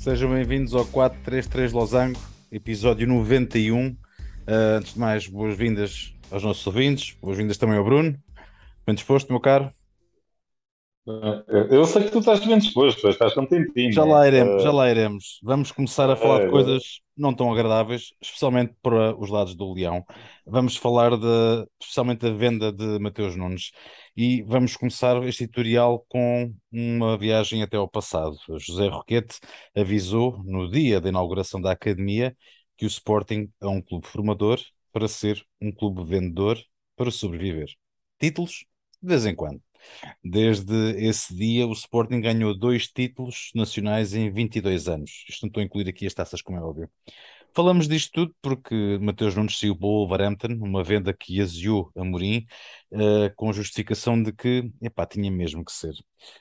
Sejam bem-vindos ao 433 Losango, episódio 91. Uh, antes de mais, boas-vindas aos nossos ouvintes, boas-vindas também ao Bruno. Bem disposto, meu caro? Eu sei que tu estás bem disposto, estás contentinho. Já lá iremos, já lá iremos. Vamos começar a falar de coisas não tão agradáveis, especialmente para os lados do Leão. Vamos falar de, especialmente da venda de Mateus Nunes. E vamos começar este tutorial com uma viagem até ao passado. José Roquete avisou no dia da inauguração da academia que o Sporting é um clube formador para ser um clube vendedor para sobreviver. Títulos? De vez em quando. Desde esse dia, o Sporting ganhou dois títulos nacionais em 22 anos. Isto não estou a incluir aqui as taças, como é óbvio. Falamos disto tudo porque Mateus Nunes saiu para o Wolverhampton, uma venda que aziou a Morim, uh, com a justificação de que, epá, tinha mesmo que ser.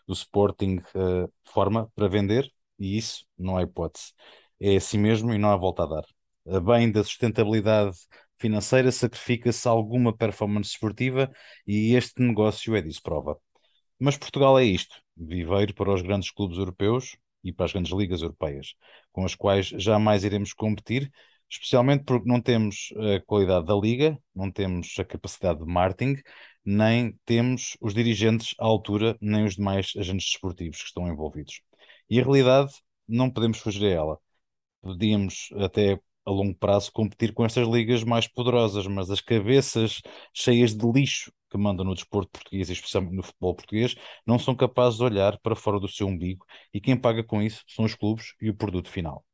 O Sporting uh, forma para vender e isso não há hipótese. É assim mesmo e não há volta a dar. A bem da sustentabilidade financeira, sacrifica-se alguma performance esportiva e este negócio é disso prova. Mas Portugal é isto: viveiro para os grandes clubes europeus e para as grandes ligas europeias, com as quais jamais iremos competir, especialmente porque não temos a qualidade da liga, não temos a capacidade de marketing, nem temos os dirigentes à altura, nem os demais agentes desportivos que estão envolvidos. E a realidade, não podemos fugir a ela. Podíamos até a longo prazo competir com estas ligas mais poderosas, mas as cabeças cheias de lixo que mandam no desporto português especialmente no futebol português não são capazes de olhar para fora do seu umbigo e quem paga com isso são os clubes e o produto final.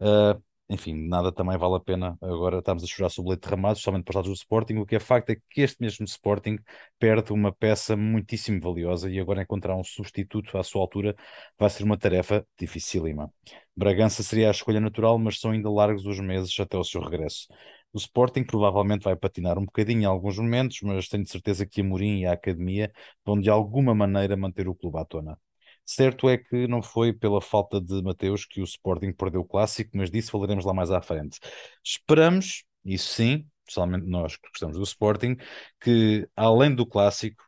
Uh, enfim, nada também vale a pena agora estamos a chorar sobre o leite derramado, especialmente para os do Sporting. O que é facto é que este mesmo Sporting perde uma peça muitíssimo valiosa e agora encontrar um substituto à sua altura vai ser uma tarefa dificílima. Bragança seria a escolha natural, mas são ainda largos os meses até o seu regresso. O Sporting provavelmente vai patinar um bocadinho em alguns momentos, mas tenho certeza que a Mourinho e a Academia vão de alguma maneira manter o clube à tona. Certo é que não foi pela falta de Mateus que o Sporting perdeu o clássico, mas disso falaremos lá mais à frente. Esperamos, isso sim, especialmente nós que gostamos do Sporting, que além do clássico,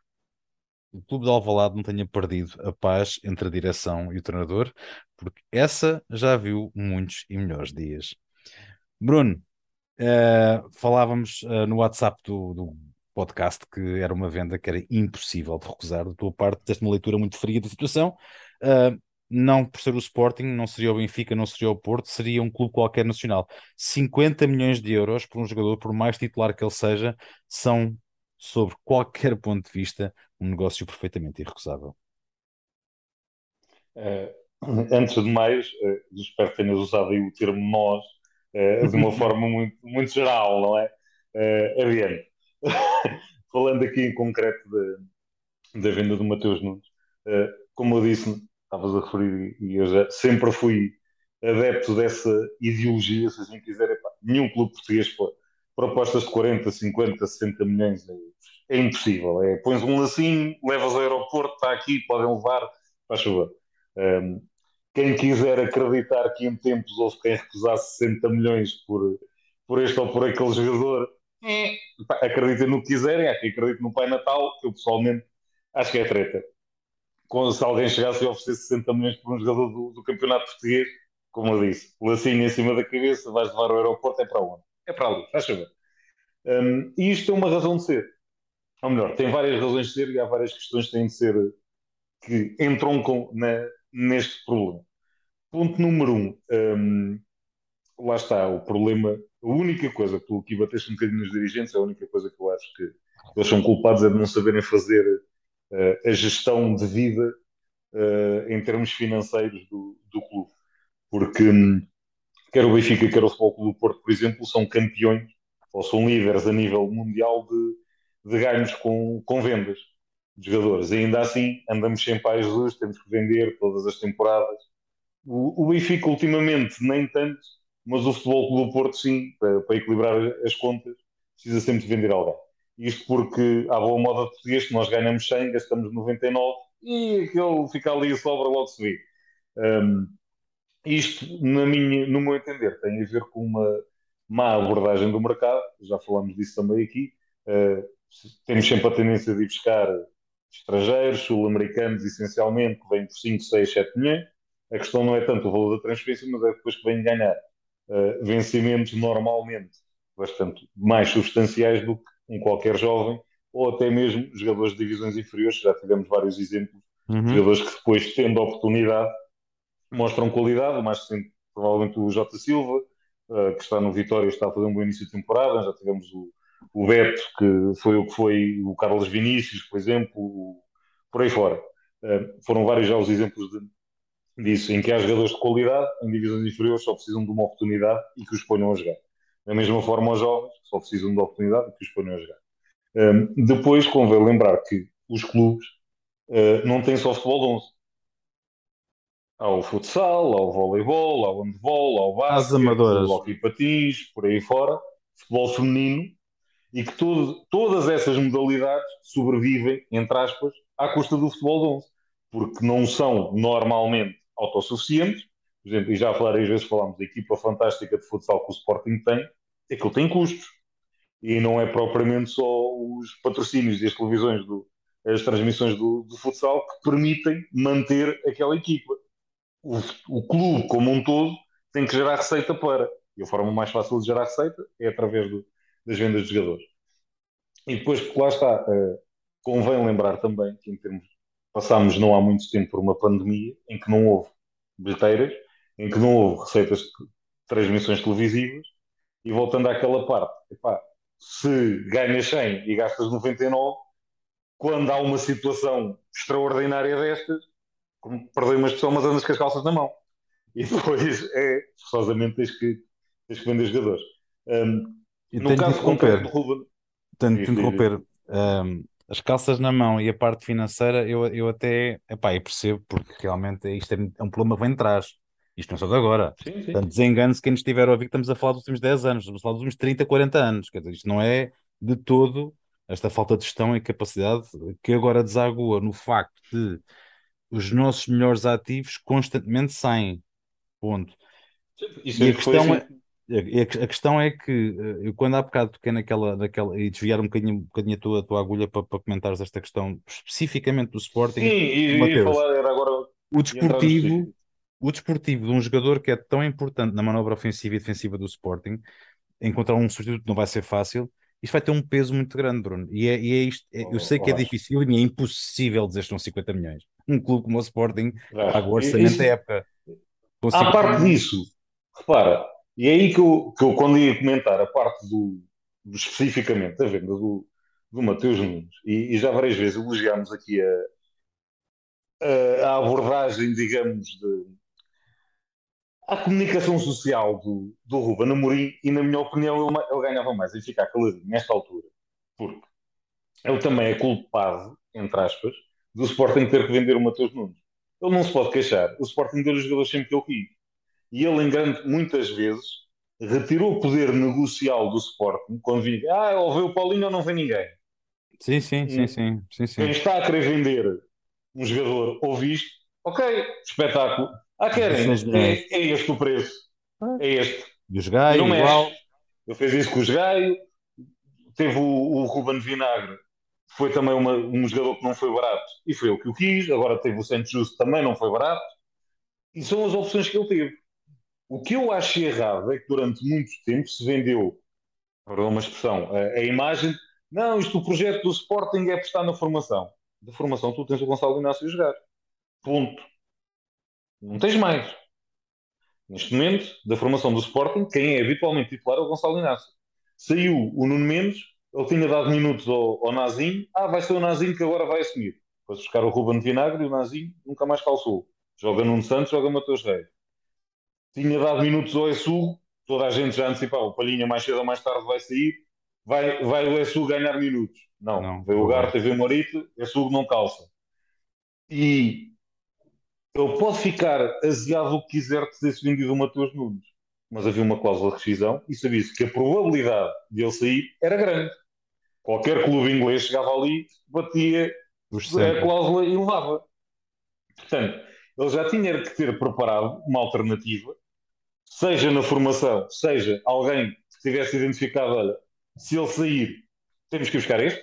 o clube de Alvalade não tenha perdido a paz entre a direção e o treinador, porque essa já viu muitos e melhores dias. Bruno, uh, falávamos uh, no WhatsApp do, do podcast que era uma venda que era impossível de recusar. Da tua parte, deste uma leitura muito fria da situação. Uh, não por ser o Sporting, não seria o Benfica, não seria o Porto, seria um clube qualquer nacional. 50 milhões de euros por um jogador, por mais titular que ele seja, são, sobre qualquer ponto de vista, um negócio perfeitamente irrecusável. Uh, antes de mais, uh, espero que tenhas usado aí o termo nós uh, de uma forma muito, muito geral, não é? Uh, Ariane, falando aqui em concreto da, da venda do Mateus Nunes, uh, como eu disse, estavas a referir, e eu já sempre fui adepto dessa ideologia, se assim quiser, epá, nenhum clube português pô, propostas de 40, 50, 60 milhões euros. É impossível. É, pões um lacinho, levas ao aeroporto, está aqui, podem levar, faz favor. Um, quem quiser acreditar que em tempos houve quem recusasse 60 milhões por, por este ou por aquele jogador, é. Acreditem no que quiserem, há no Pai Natal, eu pessoalmente acho que é treta. se alguém chegasse e oferecesse 60 milhões por um jogador do, do campeonato português, como eu disse, lacinho em cima da cabeça, vais levar ao aeroporto, é para onde? É para ali, faz favor. Um, e isto tem uma razão de ser. Ou melhor, tem várias razões de ser e há várias questões que têm de ser que entroncam na, neste problema. Ponto número um, um, lá está, o problema a única coisa, pelo que bateste um bocadinho nos dirigentes, a única coisa que eu acho que eles são culpados é de não saberem fazer uh, a gestão de vida uh, em termos financeiros do, do clube. Porque um, quer o Benfica, quer o Futebol Clube do Porto, por exemplo, são campeões ou são líderes a nível mundial de, de ganhos com, com vendas de jogadores. E ainda assim, andamos sempre a Jesus, temos que vender todas as temporadas. O, o Benfica, ultimamente, nem tanto, mas o Futebol do Porto, sim, para, para, equilibrar as contas, precisa sempre de vender alguém. Isto porque, à boa moda português, nós ganhamos 100, gastamos 99 e aquele fica ali e sobra logo se vê. Um, isto, na minha, no meu entender, tem a ver com uma má abordagem do mercado, já falamos disso também aqui. Uh, temos sempre a tendência de ir buscar estrangeiros, sul-americanos, essencialmente, que vêm por 5, 6, 7 milhões a questão não é tanto o valor da transferência, mas é depois que vem ganhar uh, vencimentos normalmente bastante mais substanciais do que em qualquer jovem, ou até mesmo jogadores de divisões inferiores, já tivemos vários exemplos, uhum. jogadores que depois, tendo a oportunidade, mostram qualidade, o mais recente, provavelmente o Jota Silva, uh, que está no Vitória e está a fazer um bom início de temporada, já tivemos o, o Beto, que foi o que foi o Carlos Vinícius, por exemplo, por aí fora. Uh, foram vários já os exemplos de, disso, em que há jogadores de qualidade em divisões inferiores só precisam de uma oportunidade e que os ponham a jogar. Da mesma forma, os jovens só precisam de oportunidade e que os ponham a jogar. Um, depois, convém lembrar que os clubes uh, não têm só futebol de 11. Há o futsal, há o voleibol, há o handball, há o basquete, o hockey patins, por aí fora, futebol feminino, e que todo, todas essas modalidades sobrevivem, entre aspas, à custa do futebol de 11, porque não são normalmente autossuficientes. Por exemplo, e já várias vezes falámos da equipa fantástica de futsal que o Sporting tem, é que ele tem custos. E não é propriamente só os patrocínios e as televisões, do, as transmissões do, do futsal que permitem manter aquela equipa. O, o clube, como um todo, tem que gerar receita para. E a forma mais fácil de gerar receita é através do, das vendas de jogadores. E depois, lá está, uh, convém lembrar também que em termos passámos não há muito tempo por uma pandemia em que não houve bilheteiras, em que não houve receitas de transmissões televisivas, e voltando àquela parte, epá, se ganhas 100 e gastas 99, quando há uma situação extraordinária destas, como perder uma expressão, mas andas com as calças na mão. E depois é, forçosamente, tens que, tens que vender jogadores. Um, no caso concreto do Ruben. Tenho que interromper. Um, as calças na mão e a parte financeira, eu, eu até epá, eu percebo, porque realmente isto é, é um problema que vem de trás. Isto não é só de agora. Sim, sim. Portanto, desengane-se quem nos estiver a ouvir que estamos a falar dos últimos 10 anos, estamos a falar dos últimos 30, 40 anos. Quer dizer, isto não é de todo esta falta de gestão e capacidade que agora desagua no facto de os nossos melhores ativos constantemente saem. Ponto. Isso e a questão é, a, questão é que eh, eu quando há bocado toquei naquela, naquela e desviar um bocadinho, um bocadinho a, tua, a tua agulha para, para comentares esta questão especificamente do Sporting. Sim, e, Mateus, e falar era agora o desportivo, o desportivo de um jogador que é tão importante na manobra ofensiva e defensiva do Sporting, encontrar um substituto não vai ser fácil. Isto vai ter um peso muito grande, Bruno. E é, e é isto. É, eu sei que é difícil e é impossível dizer que são 50 milhões. Um clube como o Sporting paga o orçamento da época. À parte disso, repara, e é aí que eu, que eu quando ia comentar a parte do, do especificamente da venda do, do Mateus Nunes, e, e, já várias vezes elogiámos aqui a, a, a abordagem, digamos, de, a comunicação social do, do Ruben Amorim, e na minha opinião ele, ganhava mais em ficar caladinho nesta altura, porque ele também é culpado, entre aspas, do Sporting ter que vender o Mateus Nunes. Ele não se pode queixar. O Sporting deu os jogadores sempre que ele quis e ele, em grande, muitas vezes, retirou o poder negocial do Sporting quando vinha, ah, ou vê o Paulinho ou não vê ninguém. Sim, sim, sim, sim, sim, sim. Quem está a querer vender um jogador ou visto, ok, espetáculo. Ah, querem, é, é, este o preço. É este. E os Gaio, não igual. Ele fez isso com os Gaio. Teve o, o Ruben Vinagre, foi também uma, um jogador que não foi barato e foi o que eu quis. Agora teve o Santos Justo, também não foi barato. E são as opções que ele teve. O que eu acho errado é que durante muito tempo se vendeu, para uma expressão, a, a imagem, não, isto o projeto do Sporting é prestar na formação. Da formação tu tens o Gonçalo Inácio a jogar. Ponto. Não tens mais. Neste momento, da formação do Sporting, quem é habitualmente titular é o Gonçalo Inácio. Saiu o Nuno Mendes, ele tinha dado minutos ao, ao Nazinho. Ah, vai ser o Nazinho que agora vai assumir. Depois buscar o Ruben Vinagre e o Nazinho nunca mais calçou. Joga Nuno Santos, joga Matheus Reis tinha dado minutos ao Essu, toda a gente já antecipava, o Palhinha mais cedo ou mais tarde vai sair, vai, vai o Essu ganhar minutos. Não, não veio o Garta, veio o Morito, Essu não calça. E ele pode ficar aziado o que quiser de ter-se vendido o Matheus Nunes, mas havia uma cláusula de rescisão e sabia-se que a probabilidade de ele sair era grande. Qualquer clube inglês chegava ali, batia a cláusula e levava. Portanto, ele já tinha que ter preparado uma alternativa seja na formação, seja alguém que tivesse identificado, olha, se ele sair, temos que buscar este,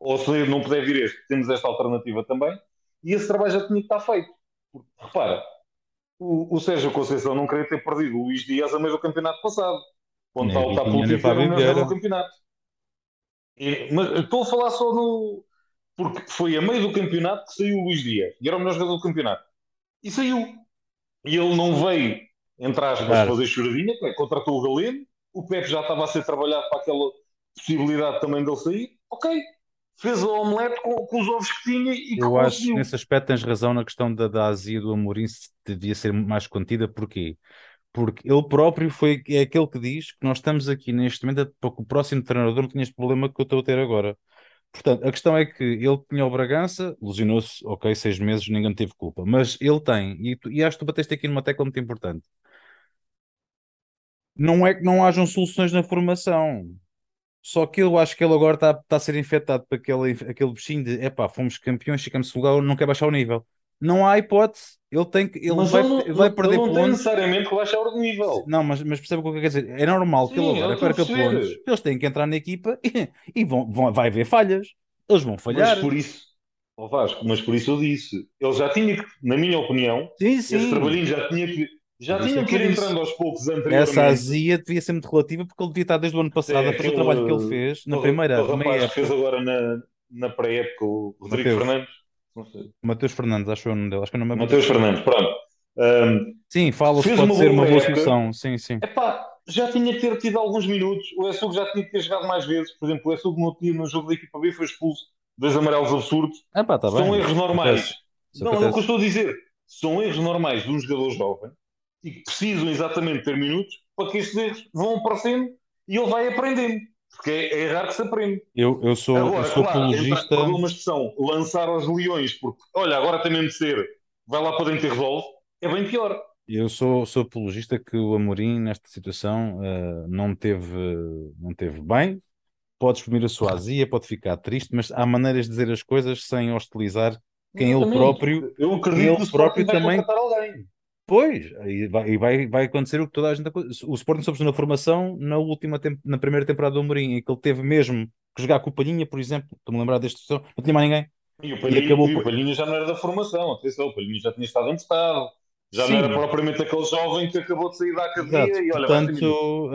ou se ele não puder vir este, temos esta alternativa também, e esse trabalho já tinha que estar feito. Porque, repara, o, o Sérgio Conceição não queria ter perdido o Luís Dias a meio do campeonato passado, quando está a lutar pelo título era o Fábio melhor jogador Vieira. do campeonato. E- mas estou a falar só no. Porque foi a meio do campeonato que saiu o Luís Dias e era o melhor jogador do campeonato. E saiu. E ele não veio, entre aspas, Claro. fazer choradinha, é, contratou o Galeno, o Pepe já estava a ser trabalhado para aquela possibilidade também dele sair. Ok, fez o omelete com, com os ovos que tinha e Eu acho que nesse aspecto tens razão na questão da, da azia do Amorim se devia ser mais contida. Porquê? Porque ele próprio foi é aquele que diz que nós estamos aqui neste momento para que o próximo treinador não tenha este problema que eu estou a ter agora. Portanto, a questão é que ele tinha o Bragança, lesionou-se, ok, seis meses, ninguém teve culpa, mas ele tem, e, tu- e acho que tu bateste aqui numa tecla muito importante. Não é que não hajam soluções na formação. Só que eu acho que ele agora está está a ser infectado por aquele, aquele bichinho de epá, fomos campeões, ficamos lugar, não quer baixar o nível. Não há hipótese. Ele tem que, ele Mas vai, ele não, ele vai ele perder não tem pontos. necessariamente que baixar o nível. Não, mas, mas percebe o que eu quero dizer? É normal que ele Sim, agora perca pontos. Eles têm que entrar na equipa e, e vão, vão, vai haver falhas. Eles vão Mas falhar. por isso, ó Vasco, mas por isso eu disse, ele já tinha que, na minha opinião, Sim, esse sim. trabalhinho já tinha que, já isso tinha é que ir disse. entrando aos poucos Essa anteriormente. azia devia ser muito relativa porque ele devia estar desde o ano passado Até a fazer o trabalho que ele fez na aquele, primeira meia rapaz que fez época. agora na, na pré-época, o Rodrigo Mateus. Fernandes, não sei, Mateus Fernandes, acho eu o nome dele. Acho que é o nome é Mateus Fernandes, pronto. Ahm, Sim, fala-se, pode uma ser uma boa solução. Sim, sim. Epá, já tinha que ter tido alguns minutos. O Essug já tinha que ter jogado mais vezes. Por exemplo, o Essug no, no jogo da equipa B foi expulso. Dois amarelos absurdos. Ah, pá, tá São bem. erros normais. acontece. Não, é o que eu acontece. estou a dizer. São erros normais de um jogador jovem e que precisam exatamente ter minutos para que estes erros vão aparecendo e ele vai aprendendo. Porque é, raro que se aprende. Eu, eu sou, eu Agora, sou claro, apologista. perdão uma expressão, lançar aos leões, porque olha, agora tem mesmo de ser, vai lá para dentro e resolve, é bem pior. Eu sou, sou apologista que o Amorim, nesta situação, eh, não teve, não teve bem. Pode exprimir a sua azia, pode ficar triste, mas há maneiras de dizer as coisas sem hostilizar quem ele Exatamente. próprio, Eu acredito que ele próprio também. Pois, aí vai, e vai, vai acontecer o que toda a gente. O Sporting soube na formação na última tem- na primeira temporada do Amorim, em que ele teve mesmo que jogar com o Palhinha, por exemplo. Estou-me a lembrar situação, não tinha mais ninguém. E o E Palhinha, acabou e o. Palhinha já não era da formação, atenção, o Palhinha já tinha estado estava, já não era Sim, propriamente aquele jovem que acabou de sair da academia Exato, e olha, portanto,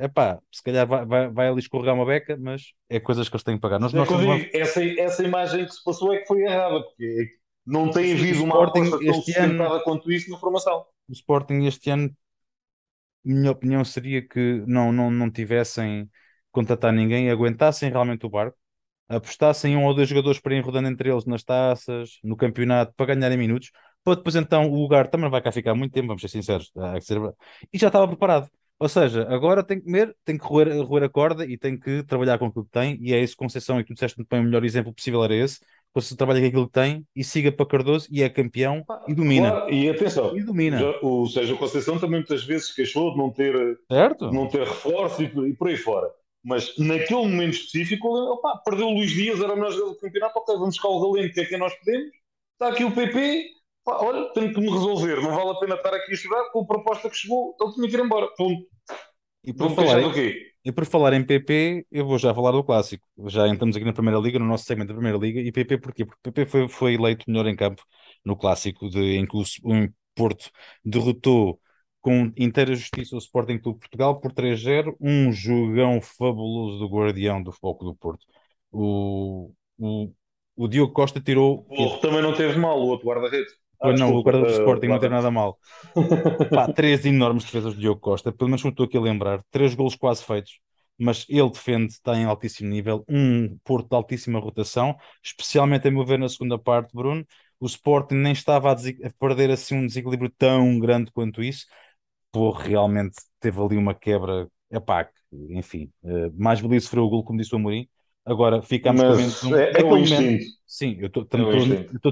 é epá, se calhar vai, vai, vai ali escorregar uma beca, mas é coisas que eles têm que pagar. Nós, É nós uma- digo, essa, essa imagem que se passou é que foi errada, porque não tem o havido uma Sporting aposta tão ano, quanto isso na formação. o Sporting este ano, minha opinião seria que não, não, não tivessem contratar ninguém, aguentassem realmente o barco, apostassem em um ou dois jogadores para ir rodando entre eles nas taças, no campeonato, para ganharem minutos, para depois então o lugar também vai cá ficar muito tempo, vamos ser sinceros, e já estava preparado. Ou seja, agora tem que comer, tem que roer, roer a corda e tem que trabalhar com aquilo que tem, e é esse Conceição, e tu disseste bem, o melhor exemplo possível era esse, trabalha com aquilo que tem e siga para Cardoso e é campeão e domina. Claro, e atenção, E domina, já- o Sérgio Conceição também muitas vezes queixou de não ter, certo? não ter reforço e, por- e por aí fora. Mas naquele momento específico, opá, perdeu o Luís Dias, era o melhor jogador do campeonato, ok, vamos buscar o Galeno, que é quem nós pedimos, está aqui o PP, pá, olha, tenho que me resolver, não vale a pena estar aqui a chorar com a proposta que chegou, ele tinha que ir embora, ponto. E por falar, em-? E por falar em PP, eu vou já falar do clássico. Já entramos aqui na Primeira Liga, no nosso segmento da Primeira Liga. E PP porquê? Porque PP foi, foi eleito melhor em campo no clássico, de, em que o, o Porto derrotou com inteira justiça o Sporting Clube Portugal por 3-0. Um jogão fabuloso do guardião do Clube do Porto. O, o, o Diogo Costa O tirou. Porro também não teve mal, o outro guarda-redes. Ah, Pois não, o guarda do uh, Sporting não Lava. nada mal. Pá, três enormes defesas de Diogo Costa, pelo menos como estou aqui a lembrar, três golos quase feitos, mas ele defende, está em altíssimo nível, um Porto de altíssima rotação, especialmente a meu ver na segunda parte, Bruno. O Sporting nem estava a, a perder assim um desequilíbrio tão grande quanto isso. Pô, realmente teve ali uma quebra, epá, enfim, eh, mais valia sofrer o golo, como disse o Amorim. Agora ficámos com menos um. é, é momento, instinto. sim, eu estou É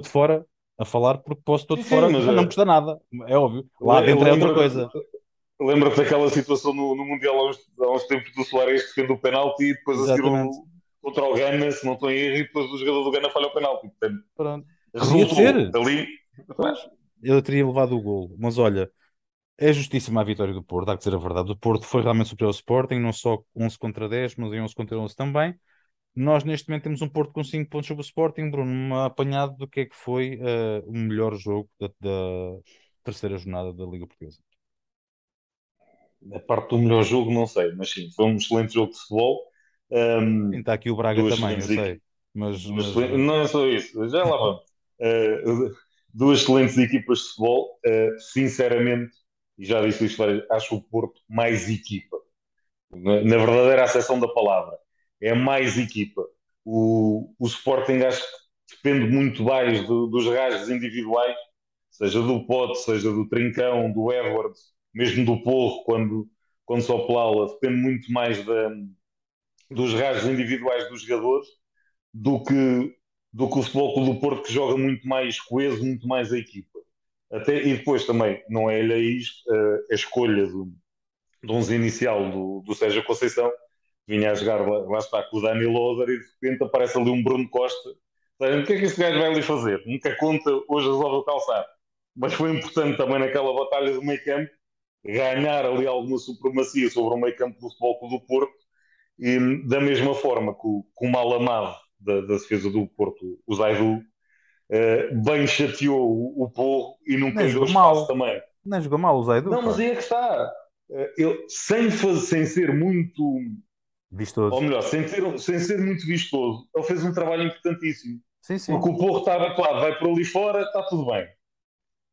de fora a falar porque posso estou Sim, fora, mas não uh, custa nada, é óbvio. Lá le- dentro é outra coisa. lembra-te daquela situação no, no Mundial há uns, há uns tempos do Soares que defende o penalti e depois a seguir Exatamente. o, contra o Gana, se não estou em erro, e depois o jogador do Gana falha o penalti. Portanto, Pronto. Resultou ser. ali. Eu teria levado o golo, mas olha, é justíssima a vitória do Porto, há que dizer a verdade. O Porto foi realmente superior ao Sporting, não só 11 contra 10, mas em 11 contra 11 também. Nós neste momento temos um Porto com 5 pontos sobre o Sporting, Bruno, uma apanhado do que é que foi eh, o melhor jogo da, da, terceira jornada da Liga Portuguesa. A parte do melhor jogo, não sei, mas sim, foi um excelente jogo de futebol. Um, está aqui o Braga também, eu sei. Mas, mas... Não é só isso, já lá vamos. Uh, duas excelentes equipas de futebol. Uh, sinceramente, e já disse isto, acho o Porto mais equipa. Na, na verdadeira acessão da palavra. É mais equipa. O, o Sporting acho que depende muito mais do, dos rasgos individuais, seja do Pote, seja do Trincão, do Edwards, mesmo do Porro, quando, quando só plala, depende muito mais da, dos rasgos individuais dos jogadores do que, do que o Futebol do Porto, que joga muito mais coeso, muito mais a equipa. Até, e depois também, não é ele a isto, a, escolha do, do 11 inicial do, do Sérgio Conceição, vinha a jogar lá, lá está com o Dani Loader e de repente aparece ali um Bruno Costa. O que é que este gajo vai ali fazer? Nunca conta, hoje resolve o calçar. Mas foi importante também naquela batalha do meio campo ganhar ali alguma supremacia sobre o meio campo do Futebol do Porto e da mesma forma que o, que o mal amado da, da, defesa do Porto, o Zaidu, eh, bem chateou o, o Porro e nunca deu espaço mal. também. Não jogou mal o Zaidu. Não, mas aí é que está. Uh, ele, sem, fazer, sem ser muito vistoso. Ou melhor, sem, ter, sem ser muito vistoso, ele fez um trabalho importantíssimo. Sim, sim. Porque o Porro está habituado, vai por ali fora, está tudo bem.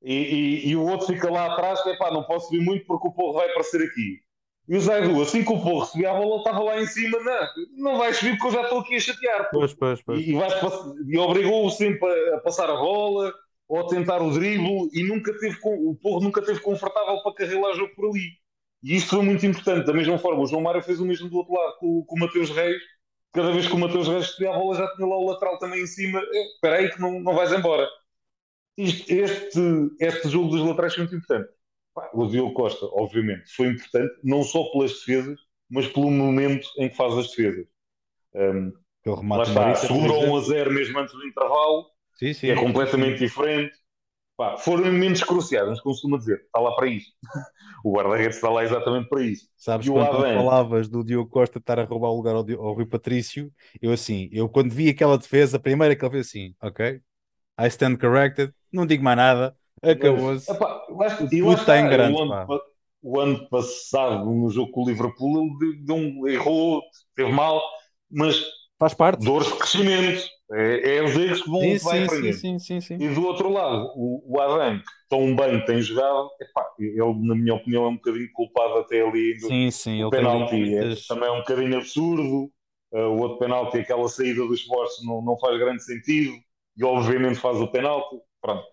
E, e, e, o outro fica lá atrás, que é pá, não posso subir muito porque o Porro vai aparecer aqui. E o Zaidu, assim que o Porro subia a bola, estava lá em cima, não, não vai subir porque eu já estou aqui a chatear. Pois, pois, pois. E, e, e obrigou-o sempre a, a, passar a bola ou a tentar o drible e nunca teve, o Porro nunca teve confortável para carregar o jogo por ali. E isto foi muito importante. Da mesma forma, o João Mário fez o mesmo do outro lado com, com o Mateus Reis. Cada vez que o Mateus Reis subia a bola, já tinha lá o lateral também em cima. É, espera aí que não, não vais embora. Isto, este, este jogo dos laterais foi muito importante. O Diogo Costa, obviamente, foi importante, não só pelas defesas, mas pelo momento em que faz as defesas. Um, lá está, segura 1 a 0 mesmo antes do intervalo, sim, sim, é completamente sim. diferente. Pá, foram momentos cruciais, mas costuma dizer, está lá para isso. o guarda-redes está lá exatamente para isso. Sabes, e quando Adam... falavas do Diogo Costa estar a roubar o lugar ao, ao Rui Patrício, eu assim, eu quando vi aquela defesa, a primeira que ele fez assim, ok, I stand corrected, não digo mais nada, acabou-se. Está em grande. O ano, o ano, passado, no jogo com o Liverpool, ele deu um, errou, teve mal, mas faz parte. Dores de crescimento. É, é os erros que vão sim, vai aprender. Sim, sim, sim, E do outro lado, o, o Adam, que tão bem tem jogado, epá, ele, na minha opinião, é um bocadinho culpado até ali do, sim, sim, penalti. É, também é um bocadinho absurdo. Uh, o outro penalti, aquela saída do esforço, não, não faz grande sentido. E obviamente faz o penalti. Pronto.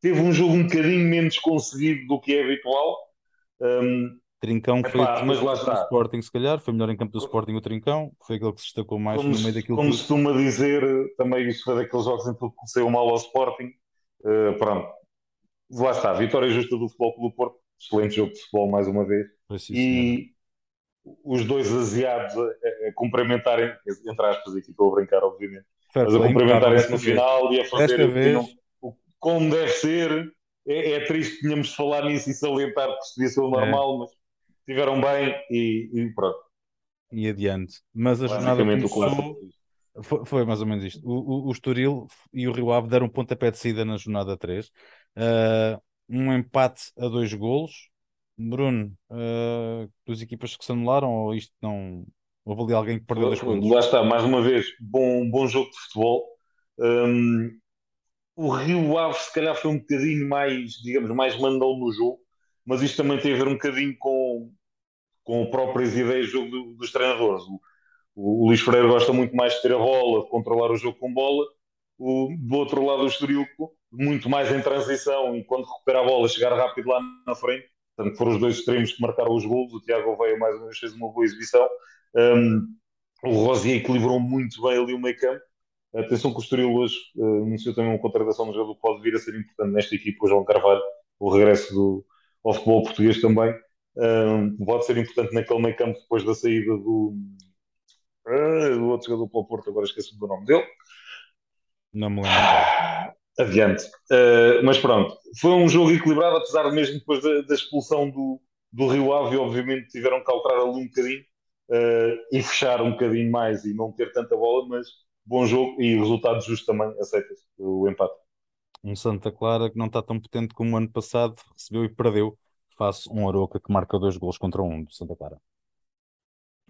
Teve um jogo um bocadinho menos conseguido do que é habitual. Um, Trincão foi Epá, mas lá está. Sporting, se calhar, foi melhor em campo do Sporting o Trincão, foi aquele que se destacou mais como no meio daquilo Como que... costuma dizer, também isso foi daqueles jogos em que saiu mal ao Sporting. Uh, pronto, lá está, vitória justa do Futebol Clube do Porto, excelente jogo de futebol mais uma vez. E os dois asiados a, a cumprimentarem, entre aspas, aqui estou a brincar, obviamente, Fair mas a cumprimentarem-se no final e a fazer vez... como deve ser. É, é triste tínhamos de falar nisso e salientar que isto devia ser o normal, é. mas estiveram bem e, e, pronto. E adiante. Mas a jornada começou... Foi, foi, mais ou menos isto. O, o, o Estoril e o Rio Ave deram um pontapé de saída na jornada 3. Uh, ah, um empate a dois golos. Bruno, uh, duas equipas que se anularam ou isto não... Houve ali alguém que perdeu dois pontos? Lá está, mais uma vez, bom, bom jogo de futebol. Um, o Rio Ave se calhar foi um bocadinho mais, digamos, mais mandou no jogo, mas isto também tem a ver um bocadinho com, com próprias ideias de jogo do, dos treinadores. O, o, Luís Freire gosta muito mais de ter a bola, de controlar o jogo com bola. O, do outro lado, o Estoril, muito mais em transição e quando recupera a bola, chegar rápido lá na frente. Portanto, foram os dois extremos que marcaram os golos. O Tiago Veia, mais uma vez, fez uma boa exibição. Um, o Rosier equilibrou muito bem ali o meio campo. Atenção que o Estoril hoje uh, anunciou também uma contratação de jogador que pode vir a ser importante nesta equipa, o João Carvalho, o regresso do, ao futebol português também pode ser importante naquele meio campo depois da saída do, uh, do outro jogador para o Porto, agora esqueci do nome dele. Não me lembro. Ah, adiante. Uh, mas pronto, foi um jogo equilibrado, apesar de mesmo depois da, da expulsão do, do Rio Ave, obviamente tiveram que alterar ali um bocadinho uh, e fechar um bocadinho mais e não ter tanta bola, mas bom jogo e resultado justo também, aceita-se o empate. Um Santa Clara que não está tão potente como o ano passado, recebeu e perdeu, face um Aroca que marca dois gols contra um do Santa Clara.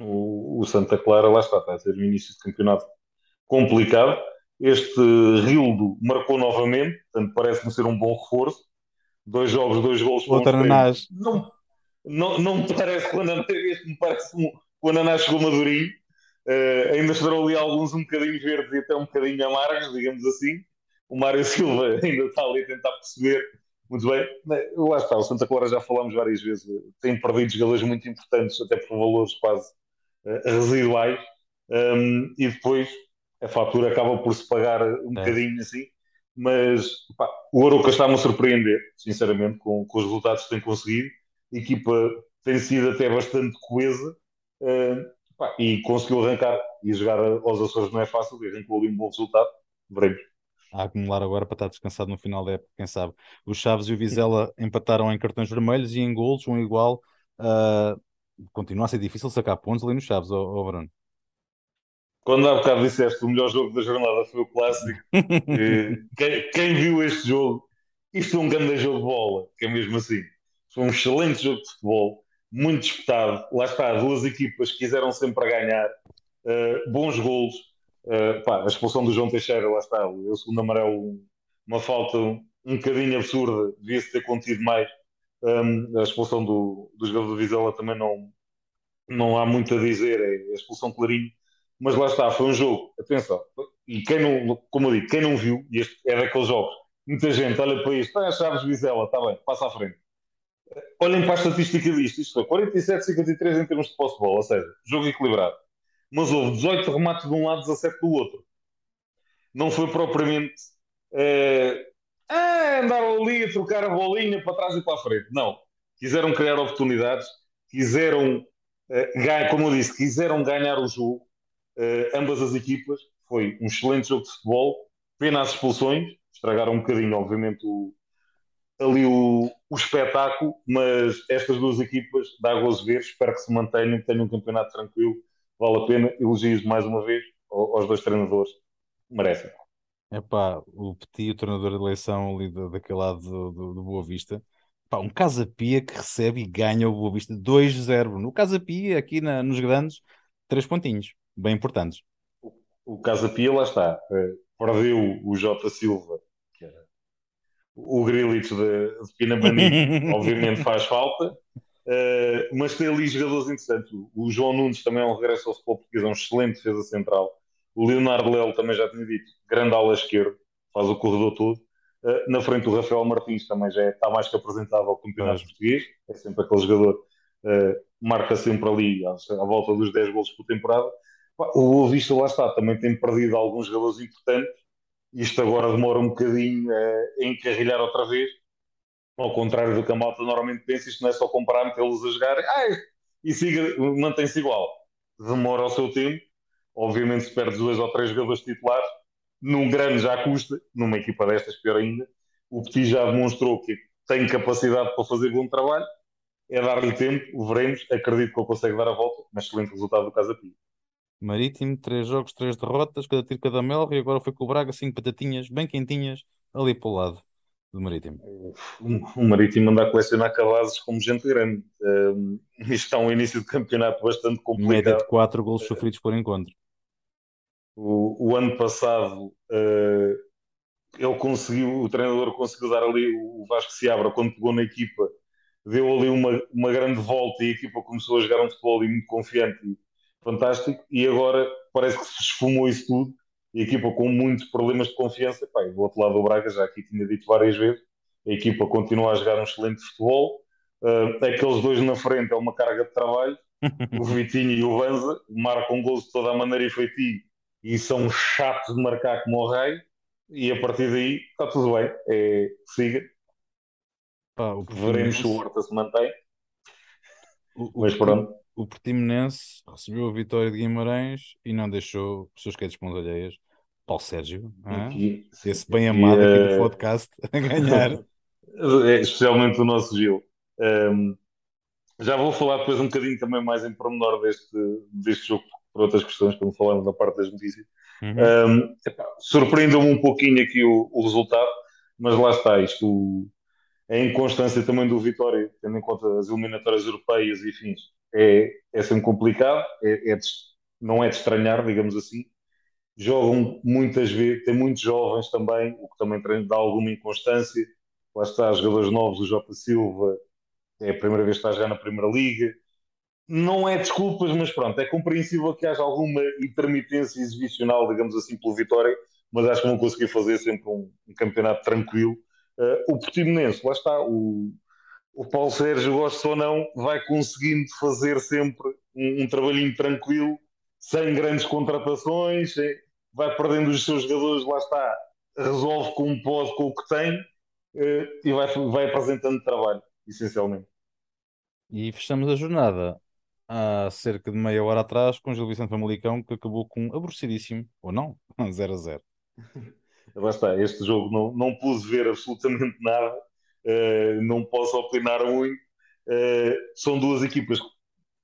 O, o Santa Clara, lá está, está a ter um início de campeonato complicado. Este Rildo marcou novamente, portanto parece-me ser um bom reforço. Dois jogos, dois gols. Outra Ananás. Não, não, não me parece que o Ananás, este me parece um, o Ananás chegou madurinho. Uh, ainda estarão ali alguns um bocadinho verdes e até um bocadinho amargos, digamos assim. O Mário Silva ainda está ali a tentar perceber muito bem. Lá está, o Santa Clara já falámos várias vezes, tem perdido jogadores muito importantes, até por valores quase uh, residuais, um, e depois a fatura acaba por se pagar um é. bocadinho assim. Mas pá, o Aroca está-me a surpreender, sinceramente, com, com, os resultados que tem conseguido. A equipa tem sido até bastante coesa. Uh, Pá, e conseguiu arrancar e jogar aos Açores não é fácil, e arrancou ali um bom resultado. Veremos. A acumular agora para estar descansado no final da época, quem sabe. Os Chaves e o Vizela empataram em cartões vermelhos e em golos, um igual. Uh, continua a ser difícil sacar pontos ali nos Chaves, oh Bruno. Quando há bocado disseste o melhor jogo da jornada foi o clássico, quem, quem, viu este jogo, isto é um grande jogo de bola, que é mesmo assim. Foi um excelente jogo de futebol muito disputado. Lá está, duas equipas quiseram sempre ganhar, uh, bons golos. Uh, pá, a expulsão do João Teixeira, lá está, o segundo amarelo, uma falta um, bocadinho absurda, devia-se ter contido mais. Um, a expulsão do, do jogador do Vizela também não, não há muito a dizer, é a expulsão clarinho. Mas lá está, foi um jogo, atenção, e quem não, como eu digo, quem não viu, e este é daqueles jogos, muita gente olha para isto, ah, Chaves Vizela, está bem, passa à frente olhem para a estatística disto, isto foi 47-53 em termos de posse de bola, ou seja, jogo equilibrado. Mas houve 18 remates de um lado, 17 do outro. Não foi propriamente é, ah, andar ali a trocar a bolinha para trás e para a frente. Não. Quiseram criar oportunidades, quiseram, é, como eu disse, quiseram ganhar o jogo, é, ambas as equipas. Foi um excelente jogo de futebol. Pena as expulsões, estragaram um bocadinho, obviamente, o, ali o, o espetáculo, mas estas duas equipas dá gozo ver, espero que se mantenham, que tenham um campeonato tranquilo, vale a pena, elogios mais uma vez aos dois treinadores, merecem. É pá, o Petit, o treinador de eleição ali daquele lado do, do, do Boa Vista, pá, um Casa Pia que recebe e ganha o Boa Vista 2-0. No Casa Pia, aqui na, nos grandes, três pontinhos, bem importantes. O, o Casa Pia, lá está, é, perdeu o Jota Silva o Grilich de, de Pinamani, obviamente faz falta, uh, mas tem ali jogadores interessantes. O João Nunes também é um regresso ao futebol português, é um excelente defesa central. O Leonardo Lelo também já tinha dito, grande ala esquerda, faz o corredor todo. Uh, na frente o Rafael Martins também já é, está mais que apresentável ao campeonato português, é sempre aquele jogador, uh, marca sempre ali à, volta dos 10 gols por temporada. O Boa Vista lá está, também tem perdido alguns jogadores importantes, isto agora demora um bocadinho a encarrilhar outra vez. Ao contrário do que a malta normalmente pensa, isto não é só comprar, metê-los a jogar ai, e mantém-se igual. Demora o seu tempo. Obviamente, se perdes dois ou três jogadores titulares, num grande já custa, numa equipa destas, pior ainda. O Petit já demonstrou que tem capacidade para fazer bom trabalho. É dar-lhe tempo, veremos. Acredito que ele consegue dar a volta, mas excelente resultado do Casa Pia. Marítimo, três jogos, três derrotas, cada tiro, cada melro, e agora foi com o Braga, cinco patatinhas, bem quentinhas, ali para o lado do Marítimo. O Marítimo anda a colecionar cabazes como gente grande. Um, isto está um início de campeonato bastante complicado. Média de quatro golos sofridos por encontro. O, o ano passado uh, ele conseguiu, o treinador conseguiu dar ali o Vasco Seabra quando pegou na equipa, deu ali uma, uma grande volta e a equipa começou a jogar um futebol e muito confiante fantástico, e agora parece que se esfumou isso tudo, e a equipa com muitos problemas de confiança, pá, do outro lado do Braga, já aqui tinha dito várias vezes, a equipa continua a jogar um excelente futebol, uh, aqueles dois na frente é uma carga de trabalho, o Vitinho e o Vanza marcam gols de toda a maneira e feitio, e são chatos de marcar como o rei, e a partir daí está tudo bem, é, siga. Pá, Veremos se o Horta se mantém. O, o, Mas pronto. O Portimonense recebeu a vitória de Guimarães e não deixou os seus quedas alheias Paulo Sérgio, aqui, esse bem amado aqui do eh, podcast, a ganhar. É, especialmente o nosso Gil. Um, já vou falar depois um bocadinho também mais em pormenor deste, deste jogo, por outras questões, quando falamos da parte das notícias. Uhum. Um, Surpreendeu-me um pouquinho aqui o, o resultado. mas lá está, isto, a inconstância também do Vitória, tendo em conta as eliminatórias europeias e fins, é, é sempre complicado, é, é de, não é de estranhar, digamos assim. Jogam muitas vezes, tem muitos jovens também, o que também dá alguma inconstância. Lá está, jogadores novos, o Jota Silva, é a primeira vez que está já na Primeira Liga. Não é desculpas, mas pronto, é compreensível que haja alguma intermitência exibicional, digamos assim, pelo Vitória, mas acho que não consegui fazer sempre um, um campeonato tranquilo. Uh, o Portimonense, lá está, o, o Paulo Sérgio, gosta ou não, vai conseguindo fazer sempre um, um trabalhinho tranquilo, sem grandes contratações, vai perdendo os seus jogadores, lá está, resolve como pode com o que tem uh, e vai, vai apresentando trabalho, essencialmente. E fechamos a jornada há cerca de meia hora atrás com Gil Vicente Famalicão, que acabou com aborrecidíssimo, ou não, 0 a 0. Lá está, este jogo não, não pude ver absolutamente nada, uh, não posso opinar muito. Uh, são duas equipas que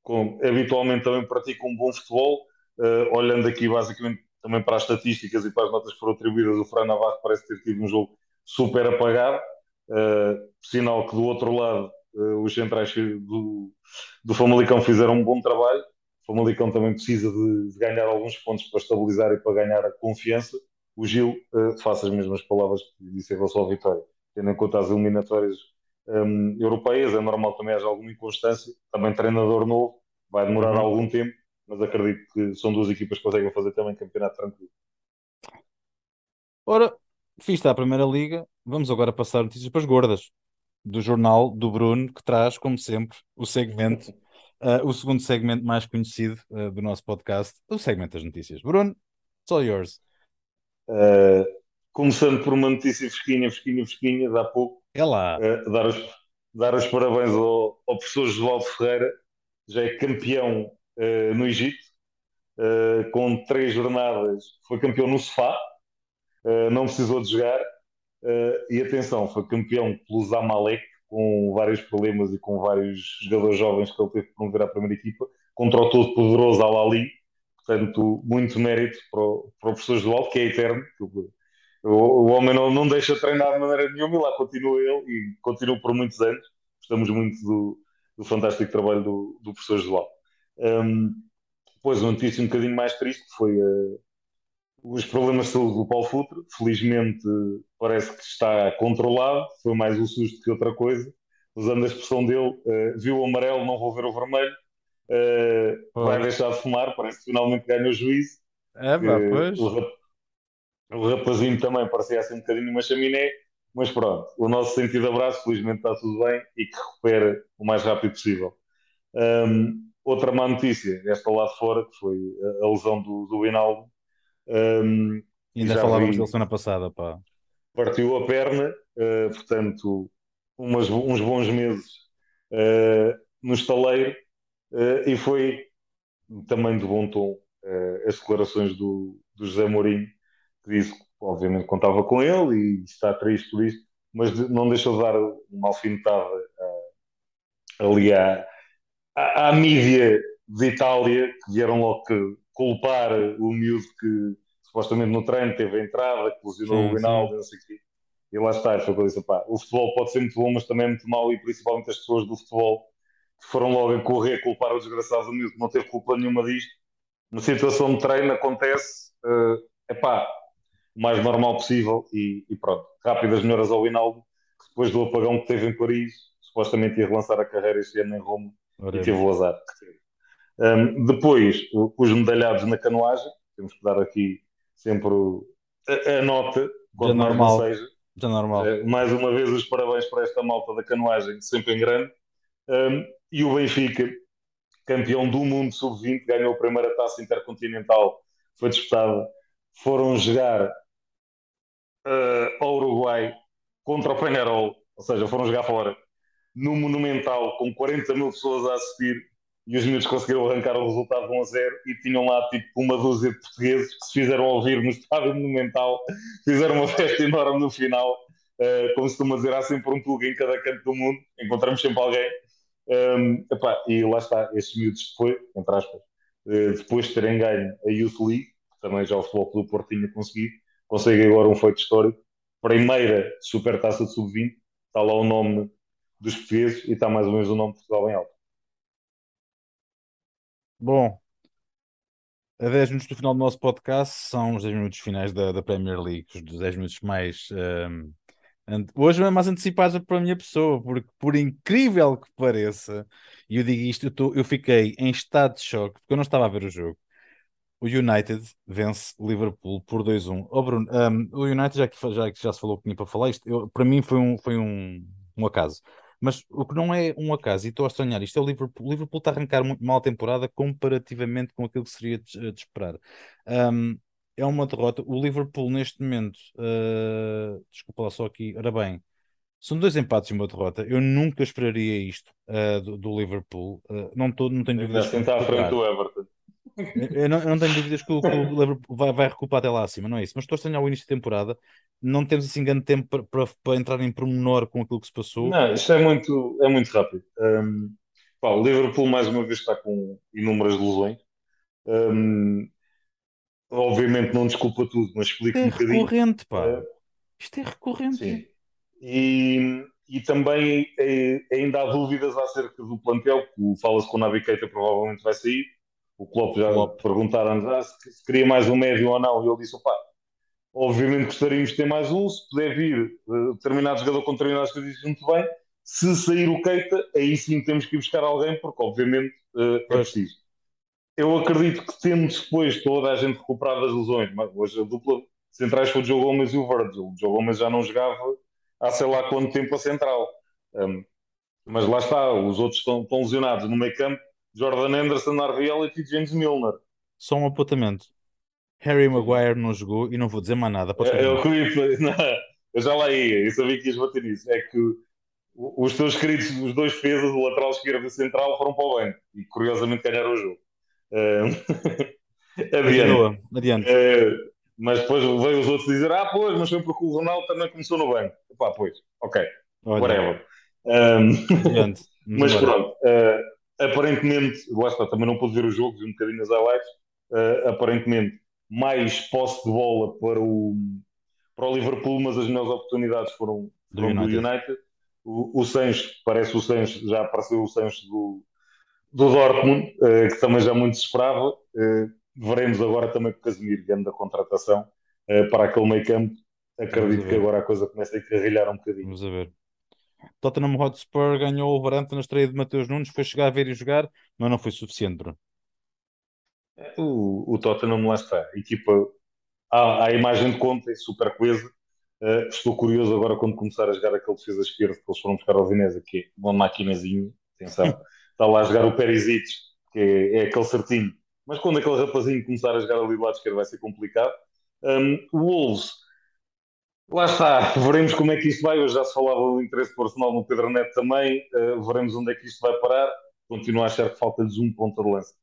com, habitualmente também praticam um bom futebol. Uh, olhando aqui basicamente também para as estatísticas e para as notas que foram atribuídas, o Fran Navarro parece ter tido um jogo super apagado. sinal que do outro lado os centrais do, do Famalicão fizeram um bom trabalho. O Famalicão também precisa de, de ganhar alguns pontos para estabilizar e para ganhar a confiança o Gil uh, faça as mesmas palavras que disse em relação ao Vitória. Tendo em conta as eliminatórias um, europeias, é normal também haja alguma inconstância. Também treinador novo, vai demorar uhum. algum tempo, mas acredito que são duas equipas que conseguem fazer também campeonato tranquilo. Ora, fiz está a Primeira Liga, vamos agora passar notícias para as gordas do jornal do Bruno, que traz, como sempre, o segmento, uh, o segundo segmento mais conhecido uh, do nosso podcast, o segmento das notícias. Bruno, it's all yours. Uh, começando por uma notícia fresquinha, fresquinha, fresquinha, de há pouco. É lá. Dar, os, dar os parabéns ao, ao professor Josualdo Ferreira, já é campeão uh, no Egito, com três jornadas, foi campeão no sofá, não precisou de jogar, e atenção, foi campeão pelo Zamalek, com vários problemas e com vários jogadores jovens que ele teve que promover à primeira equipa, contra o todo poderoso Al-Ali, Portanto, muito mérito para o, para o professor João, que é eterno. O, homem não, não deixa de treinar de maneira nenhuma e lá continua ele e continua por muitos anos. Gostamos muito do, do fantástico trabalho do, do professor João. Um, depois, uma notícia um bocadinho mais triste foi uh, os problemas de saúde do Paulo Futre. Felizmente, parece que está controlado. Foi mais um susto que outra coisa. Usando a expressão dele, uh, viu o amarelo, não vou ver o vermelho uh, vai deixar de fumar, parece que finalmente ganha o juízo. É, pá, pois. O, rap, o rapazinho também parecia assim um bocadinho uma chaminé, mas pronto, o nosso sentido abraço, felizmente está tudo bem e que recupere o mais rápido possível. Um, outra má notícia, esta lá fora, que foi a, lesão do, do Hinaldo. Um, ainda falávamos da semana passada, pá. Partiu a perna, uh, portanto, umas, uns bons meses uh, no estaleiro Uh, e foi também de bom tom uh, as declarações do, do José Mourinho, que disse que obviamente contava com ele e está triste por isso, mas não deixou de dar uma alfinetada uh, ali à, à, à, mídia de Itália, que vieram logo que culpar o miúdo que supostamente no treino teve a entrada, que lesionou o Rinaldo, não sei o quê. E lá está, foi o que eu disse, pá, o futebol pode ser muito bom, mas também é muito mau, e principalmente as pessoas do futebol foram logo a correr culpar o desgraçado do que não teve culpa nenhuma disto. Uma situação de treino acontece, uh, epá, o mais normal possível e, e pronto. Rápidas melhoras ao Hinaldo, que depois do apagão que teve em Paris, supostamente ia relançar a carreira este ano em Roma E teve o azar Um, depois, os medalhados na canoagem, temos que dar aqui sempre a, a nota, quanto mais normal. seja. Já normal. Uh, mais uma vez, os parabéns para esta malta da canoagem, sempre em grande. Um, e o Benfica, campeão do mundo sub-20, ganhou a primeira taça intercontinental, foi disputada. Foram jogar uh, ao Uruguai contra o Penharol, ou seja, foram jogar fora, no Monumental, com 40 mil pessoas a assistir, e os miúdos conseguiram arrancar o resultado de 1 a 0 e tinham lá tipo uma dúzia de portugueses que se fizeram ouvir no estádio monumental, fizeram uma festa enorme no final, uh, como se costuma dizer, há sempre um plug em cada canto do mundo, encontramos sempre alguém. Um, epá, e lá está, esses miúdos depois, entre aspas, uh, depois de terem ganho a Youth League, que também já o Futebol do Porto tinha conseguido, conseguem agora um feito histórico, primeira supertaça de sub-20, está lá o nome dos portugueses e está mais ou menos o nome de Portugal em alto. Bom, a 10 minutos do final do nosso podcast são os 10 minutos finais da, da Premier League, os 10 minutos mais. Um, hoje é mais antecipados para a minha pessoa, porque por incrível que pareça, e eu digo isto, eu, tô, eu fiquei em estado de choque, porque eu não estava a ver o jogo. O United vence Liverpool por 2-1. Oh, Bruno, um, o United, já que já, já se falou que tinha para falar, isto eu, para mim foi um, foi um, um acaso. Mas o que não é um acaso, e estou a estranhar isto, é o Liverpool. O Liverpool está a arrancar muito mal a temporada comparativamente com aquilo que seria de, de esperar. Um, é uma derrota. O Liverpool, neste momento, uh, desculpa lá só aqui, ora bem, são dois empates e uma derrota. Eu nunca esperaria isto uh, do, do, Liverpool. Uh, não, tô, não tenho dúvidas. Ainda está à frente do Everton. Eu não, eu não, tenho dúvidas que o, que o vai, vai, recuperar até lá acima, não é isso? Mas estou a estranhar o início da temporada. Não temos assim grande tempo para, para, para, entrar em pormenor com aquilo que se passou. Não, isto é muito, é muito rápido. Um, pá, o Liverpool, mais uma vez, está com inúmeras lesões. Um, obviamente, não desculpa tudo, mas explica é um bocadinho. É recorrente, pá. Uh, isto é recorrente. Sim. E, e também é, ainda há dúvidas acerca do plantel, fala-se que o Navi Keita provavelmente vai sair o Klopp já Klopp. perguntaram ah, se, queria mais um médio ou não, e ele disse: opá, obviamente gostaríamos de ter mais um, se puder vir uh, determinado jogador com determinadas coisas, muito bem. Se sair o Keita, aí sim temos que ir buscar alguém, porque obviamente uh, é preciso. Eu acredito que temos depois toda a gente recuperada das lesões, mas hoje a dupla centrais foi o Joe Gomes e o Virgil. O Joe Gomes já não jogava há sei lá quanto tempo a central. Um, mas lá está, os outros estão, estão lesionados no meio campo Jordan Anderson, Harvey Elliott e James Milner. Só um apontamento. Harry Maguire não jogou e não vou dizer mais nada. É, eu, eu, não, eu já lá ia, eu sabia que ias bater nisso. É que os teus queridos, os dois defesas, o lateral esquerdo e o central, foram para o banco e curiosamente ganharam o jogo. Uh, adiante. adiante. Uh, mas depois veio os outros dizer: Ah, pois, mas foi porque o Ronaldo também começou no banco. Pá, pois, ok, Olha. whatever. Um, adiante. mas pronto, uh, aparentemente, lá está, também não pude ver o jogo, vi um bocadinho as highlights, uh, aparentemente mais posse de bola para o, para o Liverpool, mas as melhores oportunidades foram, foram do United. Do United. O, o Sancho, parece o Sancho, já apareceu o Sancho do, do Dortmund, uh, que também já muito se esperava. Uh, veremos agora também o Casemiro, ganhando a contratação para aquele meio campo. Acredito que agora a coisa começa a encarrilhar um bocadinho. Vamos a ver. Tottenham Hotspur ganhou o Wolverhampton na estreia de Mateus Nunes, foi chegar a ver e jogar, mas não foi suficiente, Bruno. O, o Tottenham lá está. A equipa, a, a imagem de conta é super coesa. Uh, estou curioso agora quando começar a jogar aquele defesa esquerdo que eles foram buscar ao Vinesa, que é uma maquinazinha, atenção. está lá a jogar o Perisic, que é, é, aquele certinho. Mas quando aquele rapazinho começar a jogar ali do lado esquerdo vai ser complicado. Um, o Wolves Lá está, veremos como é que isto vai. Hoje já se falava do interesse personal no Pedro Neto também. Uh, veremos onde é que isto vai parar. Continuo a achar que falta-lhes um ponto de lança.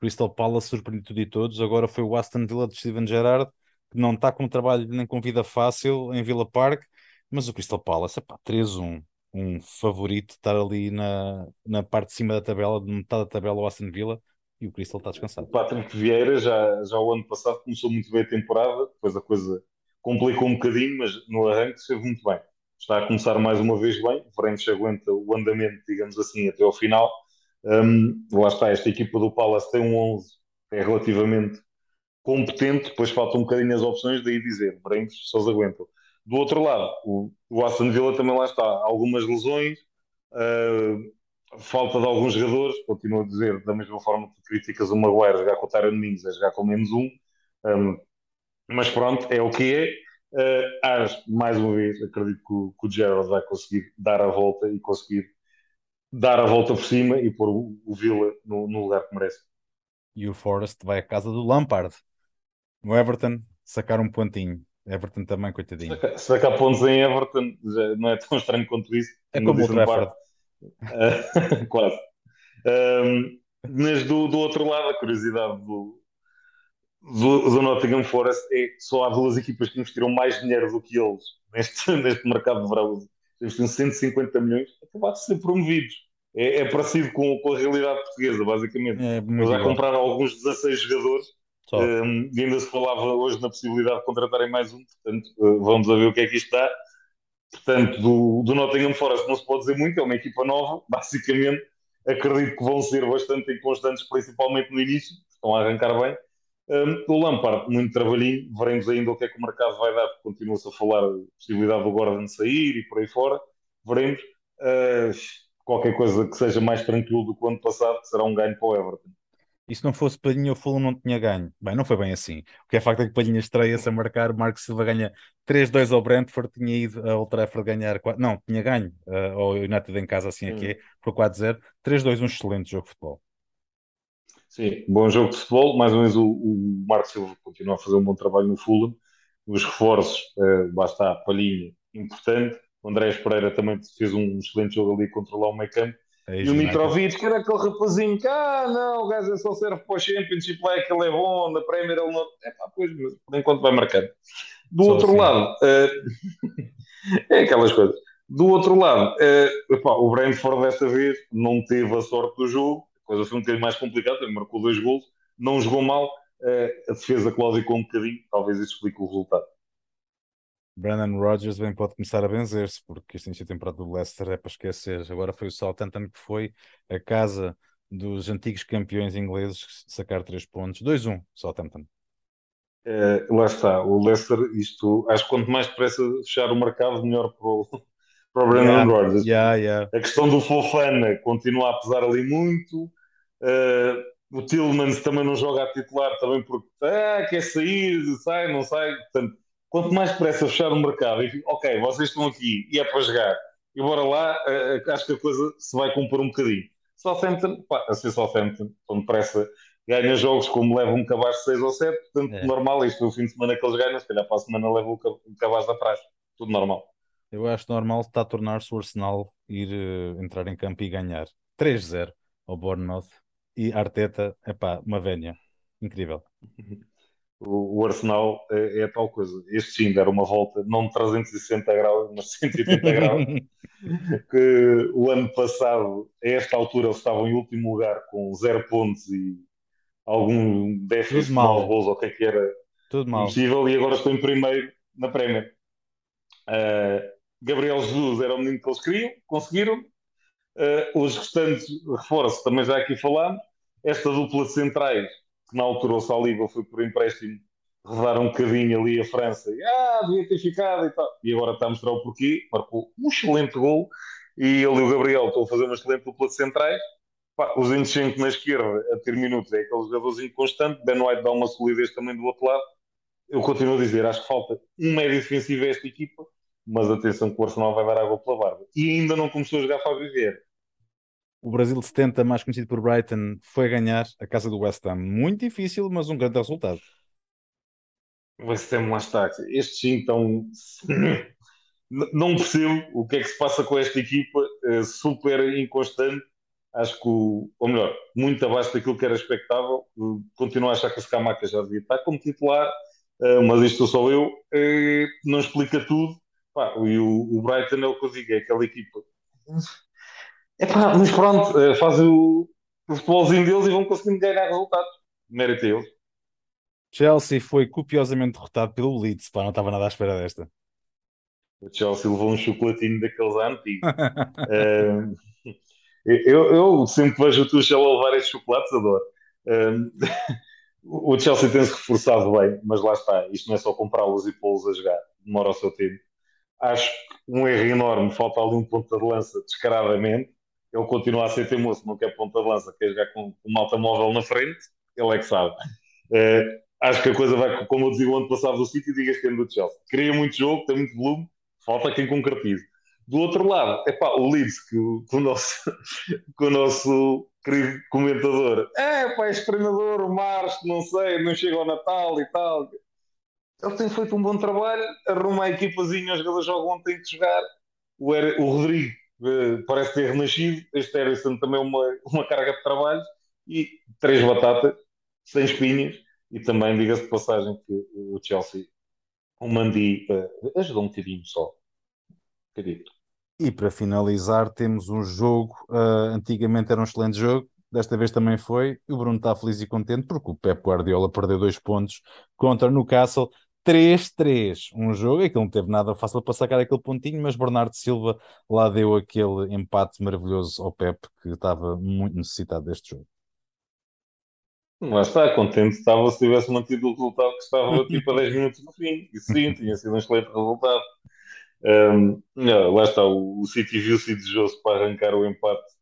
Crystal Palace surpreendeu tudo e todos. Agora foi o Aston Villa de Steven Gerrard, que não está com trabalho nem com vida fácil em Villa Park, mas o Crystal Palace é pá, 3-1. Um favorito estar ali na, na parte de cima da tabela, de metade da tabela, o Aston Villa, e o Crystal está descansado. O Patrick Vieira já, já o ano passado começou muito bem a temporada, depois a coisa complicou um bocadinho, mas no arranque esteve muito bem. Está a começar mais uma vez bem, o se aguenta o andamento, digamos assim, até ao final. Um, lá está, esta equipa do Palace tem um 11 é relativamente competente, depois faltam um bocadinho as opções, daí dizer, veremos se eles aguentam. Do outro lado, o, o Aston Villa também lá está, algumas lesões, uh, falta de alguns jogadores, continuo a dizer, da mesma forma que criticas o Maguire jogar com o Tyron Mings, a jogar com menos um, um mas pronto, é o que é. Acho, mais uma vez, acredito que o, que o Gerald vai conseguir dar a volta e conseguir dar a volta por cima e pôr o, o Villa no, no, lugar que merece. E o Forest vai à casa do Lampard. No Everton, sacar um pontinho. Everton também, coitadinho. Sacar, sacar pontos em Everton já não é tão estranho quanto isso. É como o Trafford. Uh, quase. Um, mas do, do outro lado, a curiosidade do, do, do Nottingham Forest é só há duas equipas que investiram mais dinheiro do que eles neste, neste mercado de verão. Investiram 150 milhões, acabaram de ser promovidos. É, é parecido com, com, a realidade portuguesa, basicamente. É, eles já compraram alguns 16 jogadores Um, e ainda se falava hoje na possibilidade de contratarem mais um, portanto, uh, vamos a ver o que é que isto dá. Portanto, do, do Nottingham Forest não se pode dizer muito, é uma equipa nova, basicamente. Acredito que vão ser bastante inconstantes, principalmente no início, estão a arrancar bem. Um, o Lampard, muito trabalhinho, veremos ainda o que é que o mercado vai dar, porque continua-se a falar a possibilidade do Gordon sair e por aí fora. Veremos. Uh, qualquer coisa que seja mais tranquilo do que o ano passado, será um ganho para o Everton. E se não fosse Palhinha, o Fulham não tinha ganho. Bem, não foi bem assim. O que é facto é que Palhinha estreia-se a marcar, Marcos Silva ganha 3-2 ao Brentford, tinha ido a Old Trafford ganhar, 4... não, tinha ganho uh, ao United em casa, assim aqui, hum. por 4-0. 3-2, um excelente jogo de futebol. Sim, bom jogo de futebol. Mais ou menos o, o Marcos Silva continua a fazer um bom trabalho no Fulham. Os reforços, uh, basta a Palhinha, importante. O Andrés Pereira também fez um excelente jogo ali, controlar o meio campo. É e o Mitrovic, que era aquele rapazinho que, ah, não, o gajo é só serve para o Championship, lá é que ele é bom, na Premier ele não. É pá, pois, mas por enquanto vai marcando. Do só outro assim. lado, uh... é aquelas coisas. Do outro lado, uh, epá, o Brentford desta vez não teve a sorte do jogo, coisa foi um bocadinho mais complicada, ele marcou dois gols, não jogou mal, uh, a defesa claudicou um bocadinho, talvez isso explique o resultado. Brandon Rodgers bem pode começar a benzer-se, porque este início de temporada do Leicester é para esquecer. Agora foi o Southampton que foi a casa dos antigos campeões ingleses sacar três pontos. 2-1, Southampton. É, lá está, o Leicester, isto, acho que quanto mais depressa fechar o mercado, melhor para o, para o Brandon yeah, Rodgers. Yeah, yeah. A questão do Fofana continua a pesar ali muito. Uh, o Tillmans também não joga a titular, também porque ah, quer sair, sai, não sai. Portanto, quanto mais depressa fechar o mercado e ok, vocês estão aqui e é para jogar, e bora lá, uh, acho que a coisa se vai compor um bocadinho. Southampton, pá, a ser Southampton, tão depressa ganha jogos como leva um cabaz de 6 ou 7, portanto, é. normal, isto é o fim de semana que eles ganham, se calhar para a semana leva o cabaz da praxe, tudo normal. Eu acho normal está a tornar-se o Arsenal ir uh, entrar em campo e ganhar 3-0 ao Bournemouth e Arteta, é pá, uma vénia, incrível. o, o Arsenal é, é, tal coisa. Este sim deram uma volta, não de 360 graus, mas 180 graus. que o ano passado, a esta altura, eles estavam em último lugar com zero pontos e algum déficit de mal gols, ou o que é que era Tudo mal. impossível, e agora estou em primeiro na Premier. Uh, Gabriel Jesus era o menino que eles queriam, conseguiram. Uh, os restantes reforços, também já aqui falámos. Esta dupla de centrais que na altura o Saliba foi por empréstimo rodar um bocadinho ali a França e ah, devia ter ficado e tal. E agora está a mostrar o porquê, marcou um excelente gol e ele e o Gabriel estão a fazer uma excelente dupla de centrais. Pá, o Zinchenko na esquerda a ter minutos é aquele jogadorzinho constante. Ben White dá uma solidez também do outro lado. Eu continuo a dizer, acho que falta um médio defensivo a esta equipa, mas atenção que o Arsenal vai dar água pela barba. E ainda não começou a jogar Fábio Vieira o Brasil de 70, mais conhecido por Brighton, foi ganhar a casa do West Ham. Muito difícil, mas um grande resultado. West Ham lá está. Estes sim estão. Não percebo o que é que se passa com esta equipa, é super inconstante. Acho que, o, ou melhor, muito abaixo daquilo que era expectável. Continuo a achar que o Scamaca já devia estar como titular, eh, mas isto sou eu. Eh, não explica tudo. E o Brighton é o que eu digo, é aquela equipa Epá, mas pronto, eh, faz o, o futebolzinho deles e vão conseguindo ganhar resultados. Mérito eles. Chelsea foi copiosamente derrotado pelo Leeds, pá, não estava nada à espera desta. O Chelsea levou um chocolatinho daqueles antigos. uh, eu, eu, sempre vejo o Tuchel a levar estes chocolates, adoro. Uh, o Chelsea tem-se reforçado bem, mas lá está, isto não é só comprá-los e pô-los a jogar, demora o seu tempo. Acho que um erro enorme, falta ali um ponto de lança descaradamente ele continua a ser teimoso, não quer ponta de lança, quer jogar com, com um automóvel na frente, ele é que sabe. Uh, acho que a coisa vai, como eu dizia o ano passado do City, diga este ano do Chelsea. Cria muito jogo, tem muito volume, falta quem concretize. Do outro lado, é pá, o Leeds, que, que, o nosso, que o nosso querido comentador, é pá, este treinador, o Março, não sei, não chega ao Natal e tal. Ele tem feito um bom trabalho, arruma a equipazinha, os jogadores jogam onde têm que jogar. O, Rodrigo parece ter renascido. Este Harrison também é uma, uma carga de trabalho e três batatas, sem espinhas. E também, diga-se de passagem, que o Chelsea, o Mandi, uh, ajudou um bocadinho só. Acredito. E para finalizar, temos um jogo. Uh, antigamente era um excelente jogo, desta vez também foi. E o Bruno está feliz e contente porque o Pep Guardiola perdeu dois pontos contra o Newcastle. 3-3, um jogo em que não teve nada fácil para sacar aquele pontinho, mas Bernardo Silva lá deu aquele empate maravilhoso ao Pep que estava muito necessitado deste jogo. Lá está, contente estava se tivesse mantido o resultado que estava tipo a 10 minutos no fim. E sim, tinha sido um excelente resultado. Um, não, lá está, o, City viu-se desejoso para arrancar o empate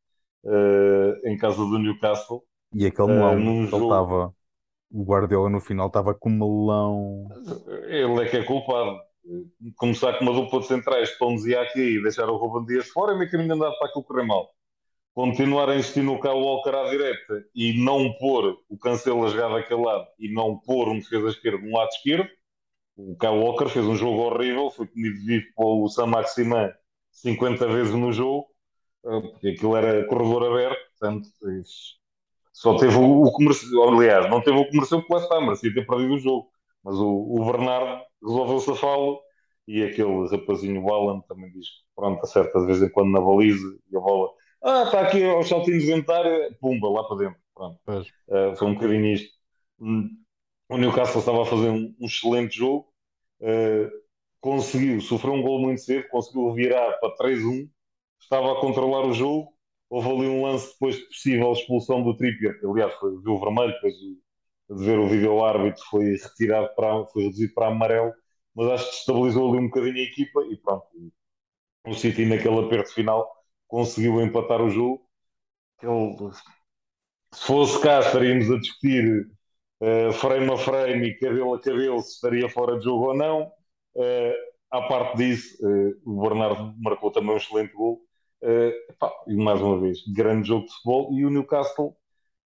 uh, em casa do Newcastle. E aquele melão uh, num jogo... estava, o Guardiola no final estava com melão. Ele é que é culpado. Começar com uma dupla de centrais, e aqui e deixar o Ruben Dias fora é meio caminho andado para aquilo correr mal continuar a insistir no Kyle Walker à direita e não pôr o Cancelo a jogar daquele lado e não pôr um defesa esquerdo no lado esquerdo, o Kyle Walker fez um jogo horrível, foi comido vivo pelo Sam Maximan 50 vezes no jogo, eh, porque aquilo era corredor aberto, portanto, só teve o, comercial, aliás, não teve o comercial que o West Ham, merecia ter perdido o jogo, mas o, o Bernardo resolveu safá-lo e aquele rapazinho Alan também diz que pronto, acerta de vez em quando na baliza e a bola ah, está aqui aos saltinhos de ventário, pumba, lá para dentro. Pronto. Uh, foi um bocadinho isto. Hum, o Newcastle estava a fazer um, um excelente jogo, uh, conseguiu, sofreu um gol muito cedo, conseguiu virar para 3-1, estava a controlar o jogo. Houve ali um lance depois de possível expulsão do Trippier, que aliás foi, viu vermelho, depois de ver o vídeo árbitro foi retirado para, foi reduzido para amarelo, mas acho que estabilizou ali um bocadinho a equipa e pronto. O City naquele aperto final conseguiu empatar o jogo. Ele, se fosse cá, estaríamos a discutir uh, frame a frame e cabelo a cabelo se estaria fora de jogo ou não. Uh, à parte disso, uh, o Bernardo marcou também um excelente gol. Uh, e mais uma vez, grande jogo de futebol. E o Newcastle,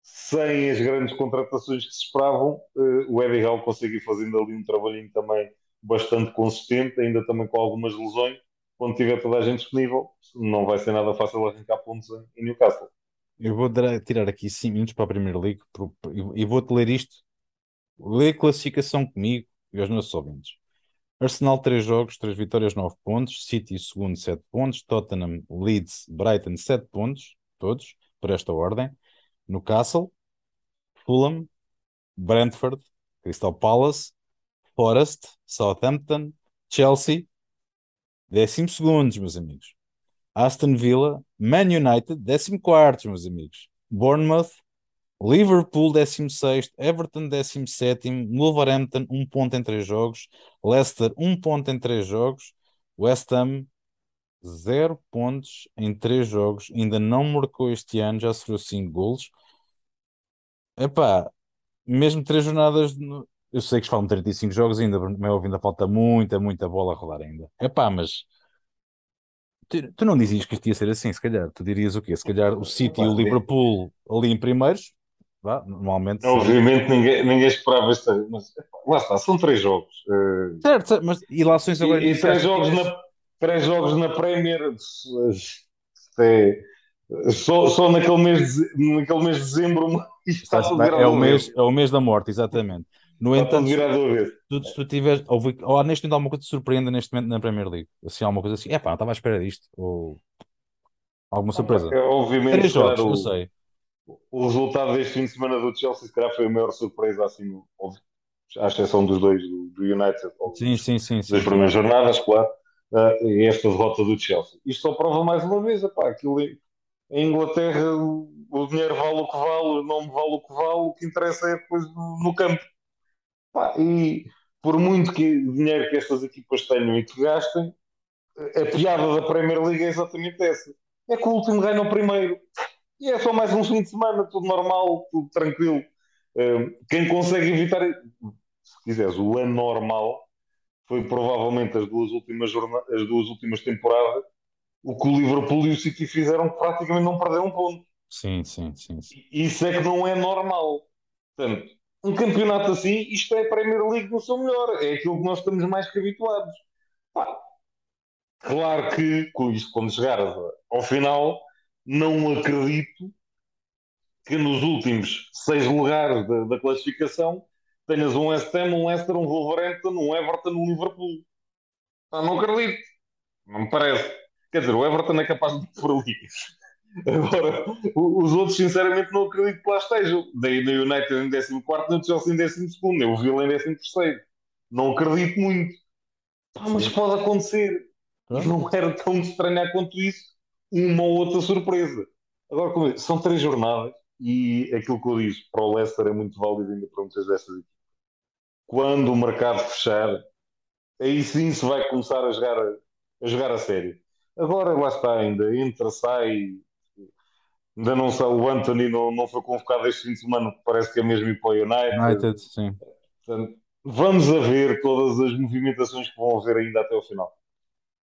sem as grandes contratações que se esperavam, o Eddie Howe conseguiu fazendo ali um trabalhinho também bastante consistente, ainda também com algumas lesões quando tiver toda a gente disponível, não vai ser nada fácil arrancar pontos em Newcastle. Eu vou tirar aqui 5 minutos para a Primeira League e vou-te ler isto. Lê classificação comigo e aos nossos ouvintes. Arsenal 3 jogos, 3 vitórias, 9 pontos. City segundo, 7 pontos. Tottenham, Leeds, Brighton, 7 pontos. Todos, por esta ordem. Newcastle, Fulham, Brentford, Crystal Palace, Forest, Southampton, Chelsea, décimo segundos, meus amigos. Aston Villa, Man United, décimo quartos, meus amigos. Bournemouth, Liverpool, décimo sexto. Everton, décimo sétimo. Wolverhampton, um ponto em três jogos. Leicester, um ponto em três jogos. West Ham, zero pontos em três jogos. Ainda não marcou este ano, já sofreu cinco golos. Epá, mesmo três jornadas eu sei que falam 35 jogos ainda, meu ainda falta muita, muita bola a rolar ainda. É pá, mas tu, tu, não dizias que isto ia ser assim, se calhar. Tu dirias o quê? Se calhar o City e o Liverpool ali em primeiros, vá, normalmente. Não, obviamente ninguém, ninguém esperava esta. Mas lá está, são três jogos. Uh... Certo, mas e lá são agora. E, e três, jogos na, três jogos na Premier. É, só, só naquele, mês de, naquele mês de dezembro. Está, é, o mês, é o mês da morte, exatamente. No entanto, tu, se tu tiveres, ou, ou neste momento alguma coisa te surpreenda neste momento na Premier League, assim, alguma coisa assim, é pá, estava à espera disto, ou alguma surpresa. É, obviamente, Três jogos, o, eu sei. O resultado deste fim de semana do Chelsea, se calhar, foi a maior surpresa, assim, à exceção dos dois, do, do United, sim, sim, sim, sim, das primeiras jornadas, claro, uh, e esta derrota do Chelsea. Isto só prova mais uma vez, epá, aquilo em Inglaterra o dinheiro vale o que vale, o nome vale o que vale, o que interessa é depois no, no campo. E por muito que dinheiro que estas equipas tenham e que gastem, a piada da Premier League é exatamente essa. É que o último ganha o primeiro. E é só mais um fim de semana, tudo normal, tudo tranquilo. Quem consegue evitar, se quiseres, o ano normal foi provavelmente as duas últimas, as duas últimas temporadas o que o Liverpool e o City fizeram praticamente não perderam um ponto. Sim, sim, sim, sim. Isso é que não é normal. Portanto, um campeonato assim, isto é a Premier League no seu melhor. É aquilo que nós estamos mais que habituados. Pá, claro que, com isto, quando chegar ao final, não acredito que nos últimos seis lugares da, da classificação tenhas um West Ham, um Leicester, um Wolverhampton, um Everton, um Liverpool. Ah, não acredito. Não me parece. Quer dizer, o Everton é capaz de pôr ali. Agora, os outros, sinceramente, não acredito que lá estejam. Daí no United em 14, no Chelsea em 12, nem o Villa em 13. Não acredito muito. Ah, mas pode acontecer. Não era tão estranhar quanto isso, uma ou outra surpresa. Agora, como são três jornadas e aquilo que eu disse para o Leicester é muito válido ainda para muitas dessas equipes. Quando o mercado fechar, aí sim se vai começar a jogar a, a jogar a sério. Agora lá está ainda, entra, sai. Ainda não sabe, o Anthony não, não foi convocado este fim de semana, parece que é mesmo ir para o United. United, sim. Portanto, vamos a ver todas as movimentações que vão haver ainda até o final.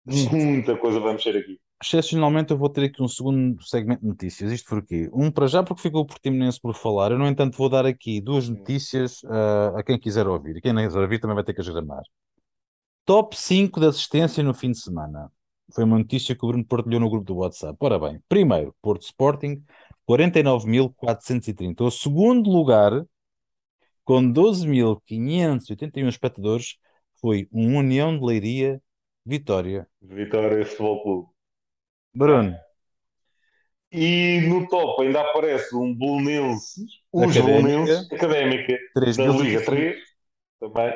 Muita coisa vai mexer aqui. Excepcionalmente, eu vou ter aqui um segundo segmento de notícias. Isto porquê? Um para já, porque ficou o Portimonense por falar. Eu, no entanto, vou dar aqui duas notícias uh, a quem quiser ouvir. E quem não quiser ouvir também vai ter que agramar. Top 5 de assistência no fim de semana. Foi uma notícia que o Bruno partilhou no grupo do WhatsApp. Ora bem, primeiro, Porto Sporting, 49.430. O segundo lugar, com 12.581 espectadores, foi um União de Leiria Vitória. Vitória Futebol Clube. Bruno. E no top ainda aparece um Bolonenses, os Bolonenses, Académica, da Liga 3, também.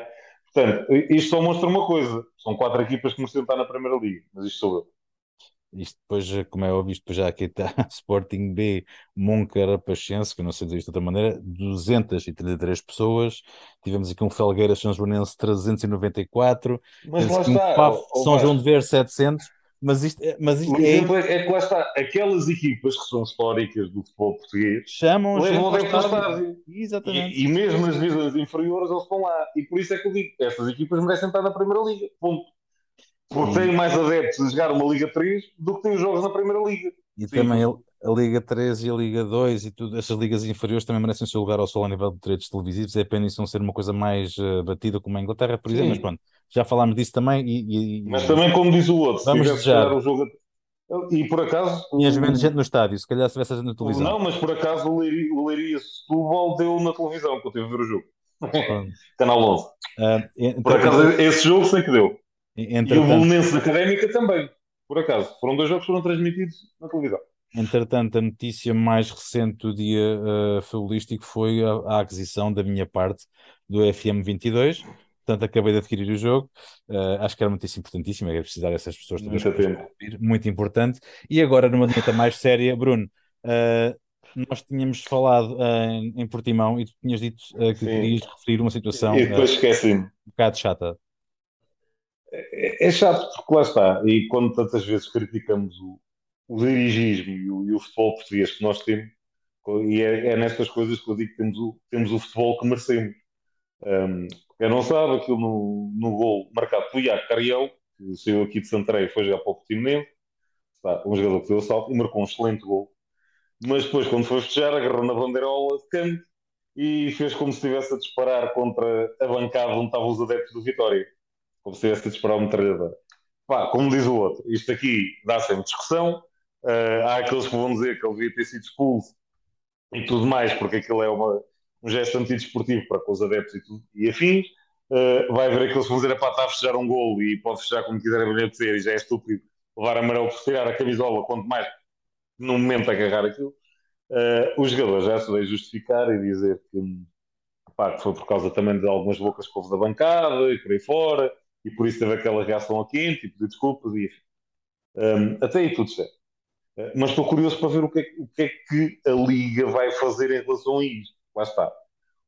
Portanto, isto só mostra uma coisa: são quatro equipas que mereciam estar na Primeira Liga, mas isto sou eu. Isto depois, como é óbvio, depois já aqui está Sporting B, Moncara Pachense, que eu não sei dizer isto de outra maneira, 233 pessoas. Tivemos aqui um Felgueira São Joanense 394. Mas lá está. Um São João de Ver 700. Mas isto, é, mas isto o é... é, é que lá está, aquelas equipas que são históricas do futebol português chamam levam o adeptos ao estádio. Exatamente. E, e, mesmo nas divisões inferiores eles estão lá. E por isso é que eu digo, essas equipas merecem estar na Primeira Liga. Ponto. Porque têm mais adeptos a jogar uma Liga 3 do que têm os jogos na Primeira Liga. E Sim. também a Liga 3 e a Liga 2 e tudo, essas ligas inferiores também merecem o seu lugar ao sol a nível de direitos televisivos. É pena isso não ser uma coisa mais uh, batida como a Inglaterra, por exemplo, Sim. mas pronto, já falámos disso também. E, e, mas também, como diz o outro, vamos se desejar. o jogo. E por acaso. Tinhas menos gente no estádio, se calhar se tivesse gente na televisão. Não, mas por acaso o Leiria, o Leiria Setúbal deu na televisão, que eu tive a ver o jogo. Canal 11. Uh, por acaso, esse jogo sei que deu. Entretanto... E o Bolonense Académica também, por acaso. Foram dois jogos que foram transmitidos na televisão. Entretanto, a notícia mais recente do dia uh, futbolístico foi a, a, aquisição da minha parte do FM22. Portanto, acabei de adquirir o jogo. Uh, acho que era uma notícia importantíssima, era precisar dessas pessoas todas. Muito, muito importante. E agora, numa nota mais séria, Bruno, uh, nós tínhamos falado uh, em Portimão e tu tinhas dito que Sim. querias referir uma situação e depois esqueci-me. um bocado chata. É, é, chato porque lá está, e quando tantas vezes criticamos o, o dirigismo e o, e o, futebol português que nós temos, e é, é, nestas coisas que eu digo que temos o, temos o futebol que merecemos. Um, quem não sabe, aquilo no, no gol marcado pelo Iaco Cariel, que saiu aqui de Santarém e foi jogar para o Portimonense, um jogador que deu salto e marcou um excelente gol. Mas depois, quando foi festejar, agarrou na bandeirola de canto e fez como se estivesse a disparar contra a bancada onde estavam os adeptos do Vitória como se tivesse a disparar uma metralhadora. Pá, como diz o outro, isto aqui dá sempre discussão. Uh, há aqueles que vão dizer que ele devia ter sido expulso e tudo mais, porque aquilo é uma, um gesto antidesportivo para com os adeptos e, tudo, e afins. Uh, vai haver aqueles que vão dizer, pá, está a fechar um golo e pode fechar como quiser acontecer e já é estúpido levar amarelo por tirar a camisola, quanto mais no momento agarrar aquilo. Uh, os jogadores já se veio justificar e dizer que, pá, que foi por causa também de algumas bocas que houve da bancada e por aí fora, e por isso teve aquela reação a quente e pedir desculpas e. Um, até aí tudo certo. Uh, mas estou curioso para ver o que, é, o que, é, que a Liga vai fazer em relação a isto. Lá está.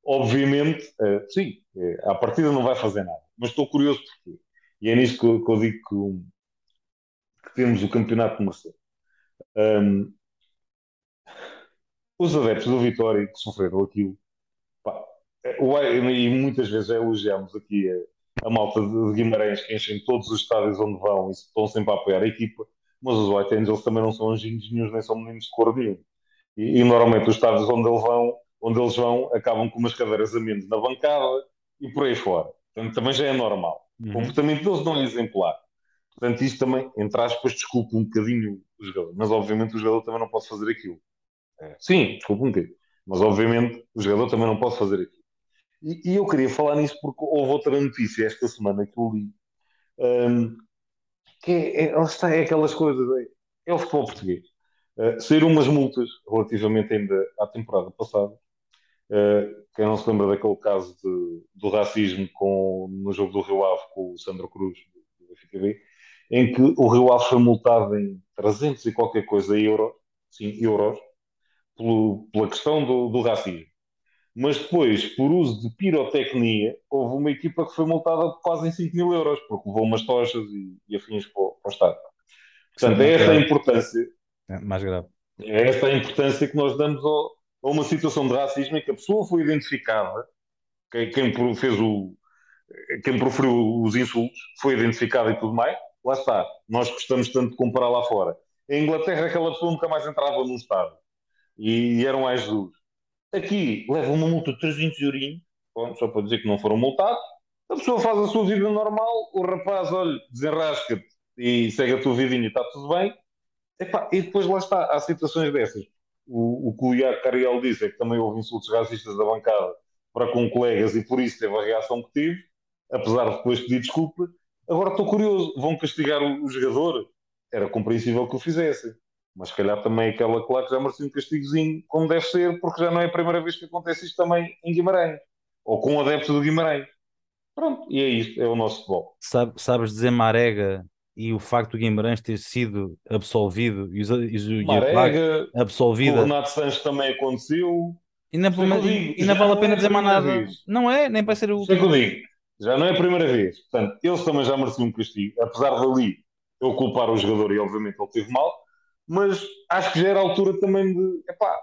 Obviamente, uh, sim, uh, à partida não vai fazer nada. Mas estou curioso porque. E é nisto que que eu digo que, um, que, temos o campeonato de Mercedes. Um, os adeptos do Vitória que sofreram aquilo, pá, e muitas vezes elogiamos aqui a malta de Guimarães que enchem todos os estádios onde vão e estão sempre a apoiar a equipa, mas os White Angels também não são anjinhos nenhums, nem são meninos de cor nenhum. E, e, normalmente os estádios onde eles vão, onde eles vão acabam com umas cadeiras a menos na bancada e por aí fora. Portanto, também já é normal. Uhum. O comportamento deles não é exemplar. Portanto, isto também, entre aspas, desculpa um bocadinho o jogador. Mas, obviamente, o jogador também não pode fazer aquilo. É. Sim, desculpa um bocadinho. Mas, obviamente, o jogador também não pode fazer aquilo. E, e, eu queria falar nisso porque houve outra notícia esta semana que eu li. Um, que é, é, está, é aquelas coisas. É, é, o futebol português. Uh, saíram umas multas relativamente ainda à temporada passada. Uh, quem não se lembra daquele caso de, do racismo com, no jogo do Rio Ave com o Sandro Cruz, do FTV, em que o Rio Ave foi multado em 300 e qualquer coisa euros, sim, euros, pelo, pela questão do, do racismo. Mas depois, por uso de pirotecnia, houve uma equipa que foi multada quase em 5 mil euros, porque levou umas tochas e, e afins para, para o Estado. Portanto, é esta a importância. É mais grave. É esta a importância que nós damos ao, a uma situação de racismo em que a pessoa foi identificada, quem, quem fez o. quem proferiu os insultos foi identificada e tudo mais. Lá está. Nós gostamos tanto de comparar lá fora. Em Inglaterra, aquela pessoa nunca mais entrava no Estado. E, e eram mais duros. Aqui leva uma multa de 300 euros, só para dizer que não foram multados. A pessoa faz a sua vida normal, o rapaz, olha, desenrasca-te e segue a tua vidinha e está tudo bem. E depois lá está, há situações dessas. O, o que o Iaco Cariel disse é que também houve insultos racistas da bancada para com colegas e por isso teve a reação que tive, apesar de depois pedir desculpa. Agora estou curioso, vão castigar o, o jogador? Era compreensível que o fizessem. Mas se calhar também aquela claque já merecia um castigozinho, como deve ser, porque já não é a primeira vez que acontece isto também em Guimarães, ou com o adepto do Guimarães. Pronto, e é isto, é o nosso futebol. Sabe, sabes dizer Marega e o facto do Guimarães ter sido absolvido e, o Marega, absolvido. O Renato Sanches também aconteceu. E não, digo, e não vale a pena é dizer mais nada. Vez. Não é, nem vai ser o. Sei que eu digo, já não é a primeira vez. Portanto, eles também já mereciam um castigo, apesar de ali eu culpar o jogador e obviamente ele teve mal mas acho que já era a altura também de epá,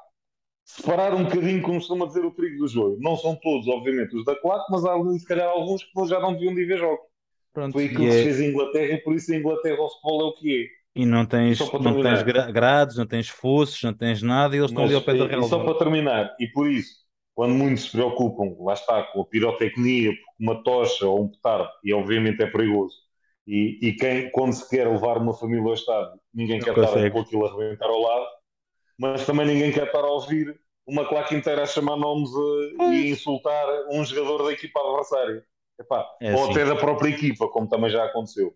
separar um bocadinho, como costuma dizer, o trigo do joio. Não são todos, obviamente, os da claque, mas há ali, se calhar, alguns que já não deviam de ver jogos. Pronto, Foi aquilo que se é... fez em Inglaterra e por isso a Inglaterra o futebol é o que é. E não tens, não tens grades, não tens fossos, não tens nada e eles estão ali ao pé da relva. E só para terminar, e por isso, quando muitos se preocupam, lá está, com a pirotecnia, uma tocha ou um petardo, e obviamente é perigoso, e, e quem, quando se quer levar uma família ao estádio, ninguém não quer consegue. estar com aquilo a arrebentar ao lado, mas também ninguém quer estar a ouvir uma claque inteira a chamar nomes a, eh, e insultar um jogador da equipa adversária. Epá, é ou assim. até da própria equipa, como também já aconteceu.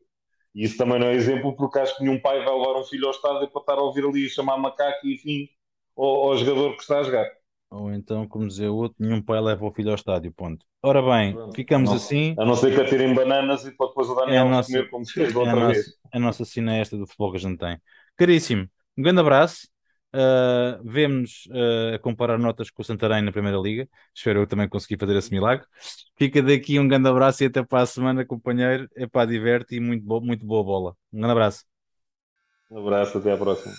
E isso também não é exemplo, porque acho que nenhum pai vai levar um filho ao estádio para estar a ouvir ali chamar macaco e enfim ao, ao jogador que está a jogar. Ou então, como dizia o outro, nenhum pai leva o filho ao estádio, ponto. Ora bem, ficamos não, assim. A não ser que atirem bananas e para depois o Daniel é nossa, comer como fez da outra é vez. A nossa cena é esta do futebol que a gente tem. Caríssimo, um grande abraço. Uh, Vemo-nos uh, a comparar notas com o Santarém na Primeira Liga. Espero eu também conseguir fazer esse milagre. Fica daqui um grande abraço e até para a semana, companheiro. É para diverte e muito, bo muito boa bola. Um grande abraço. Um abraço, até à próxima.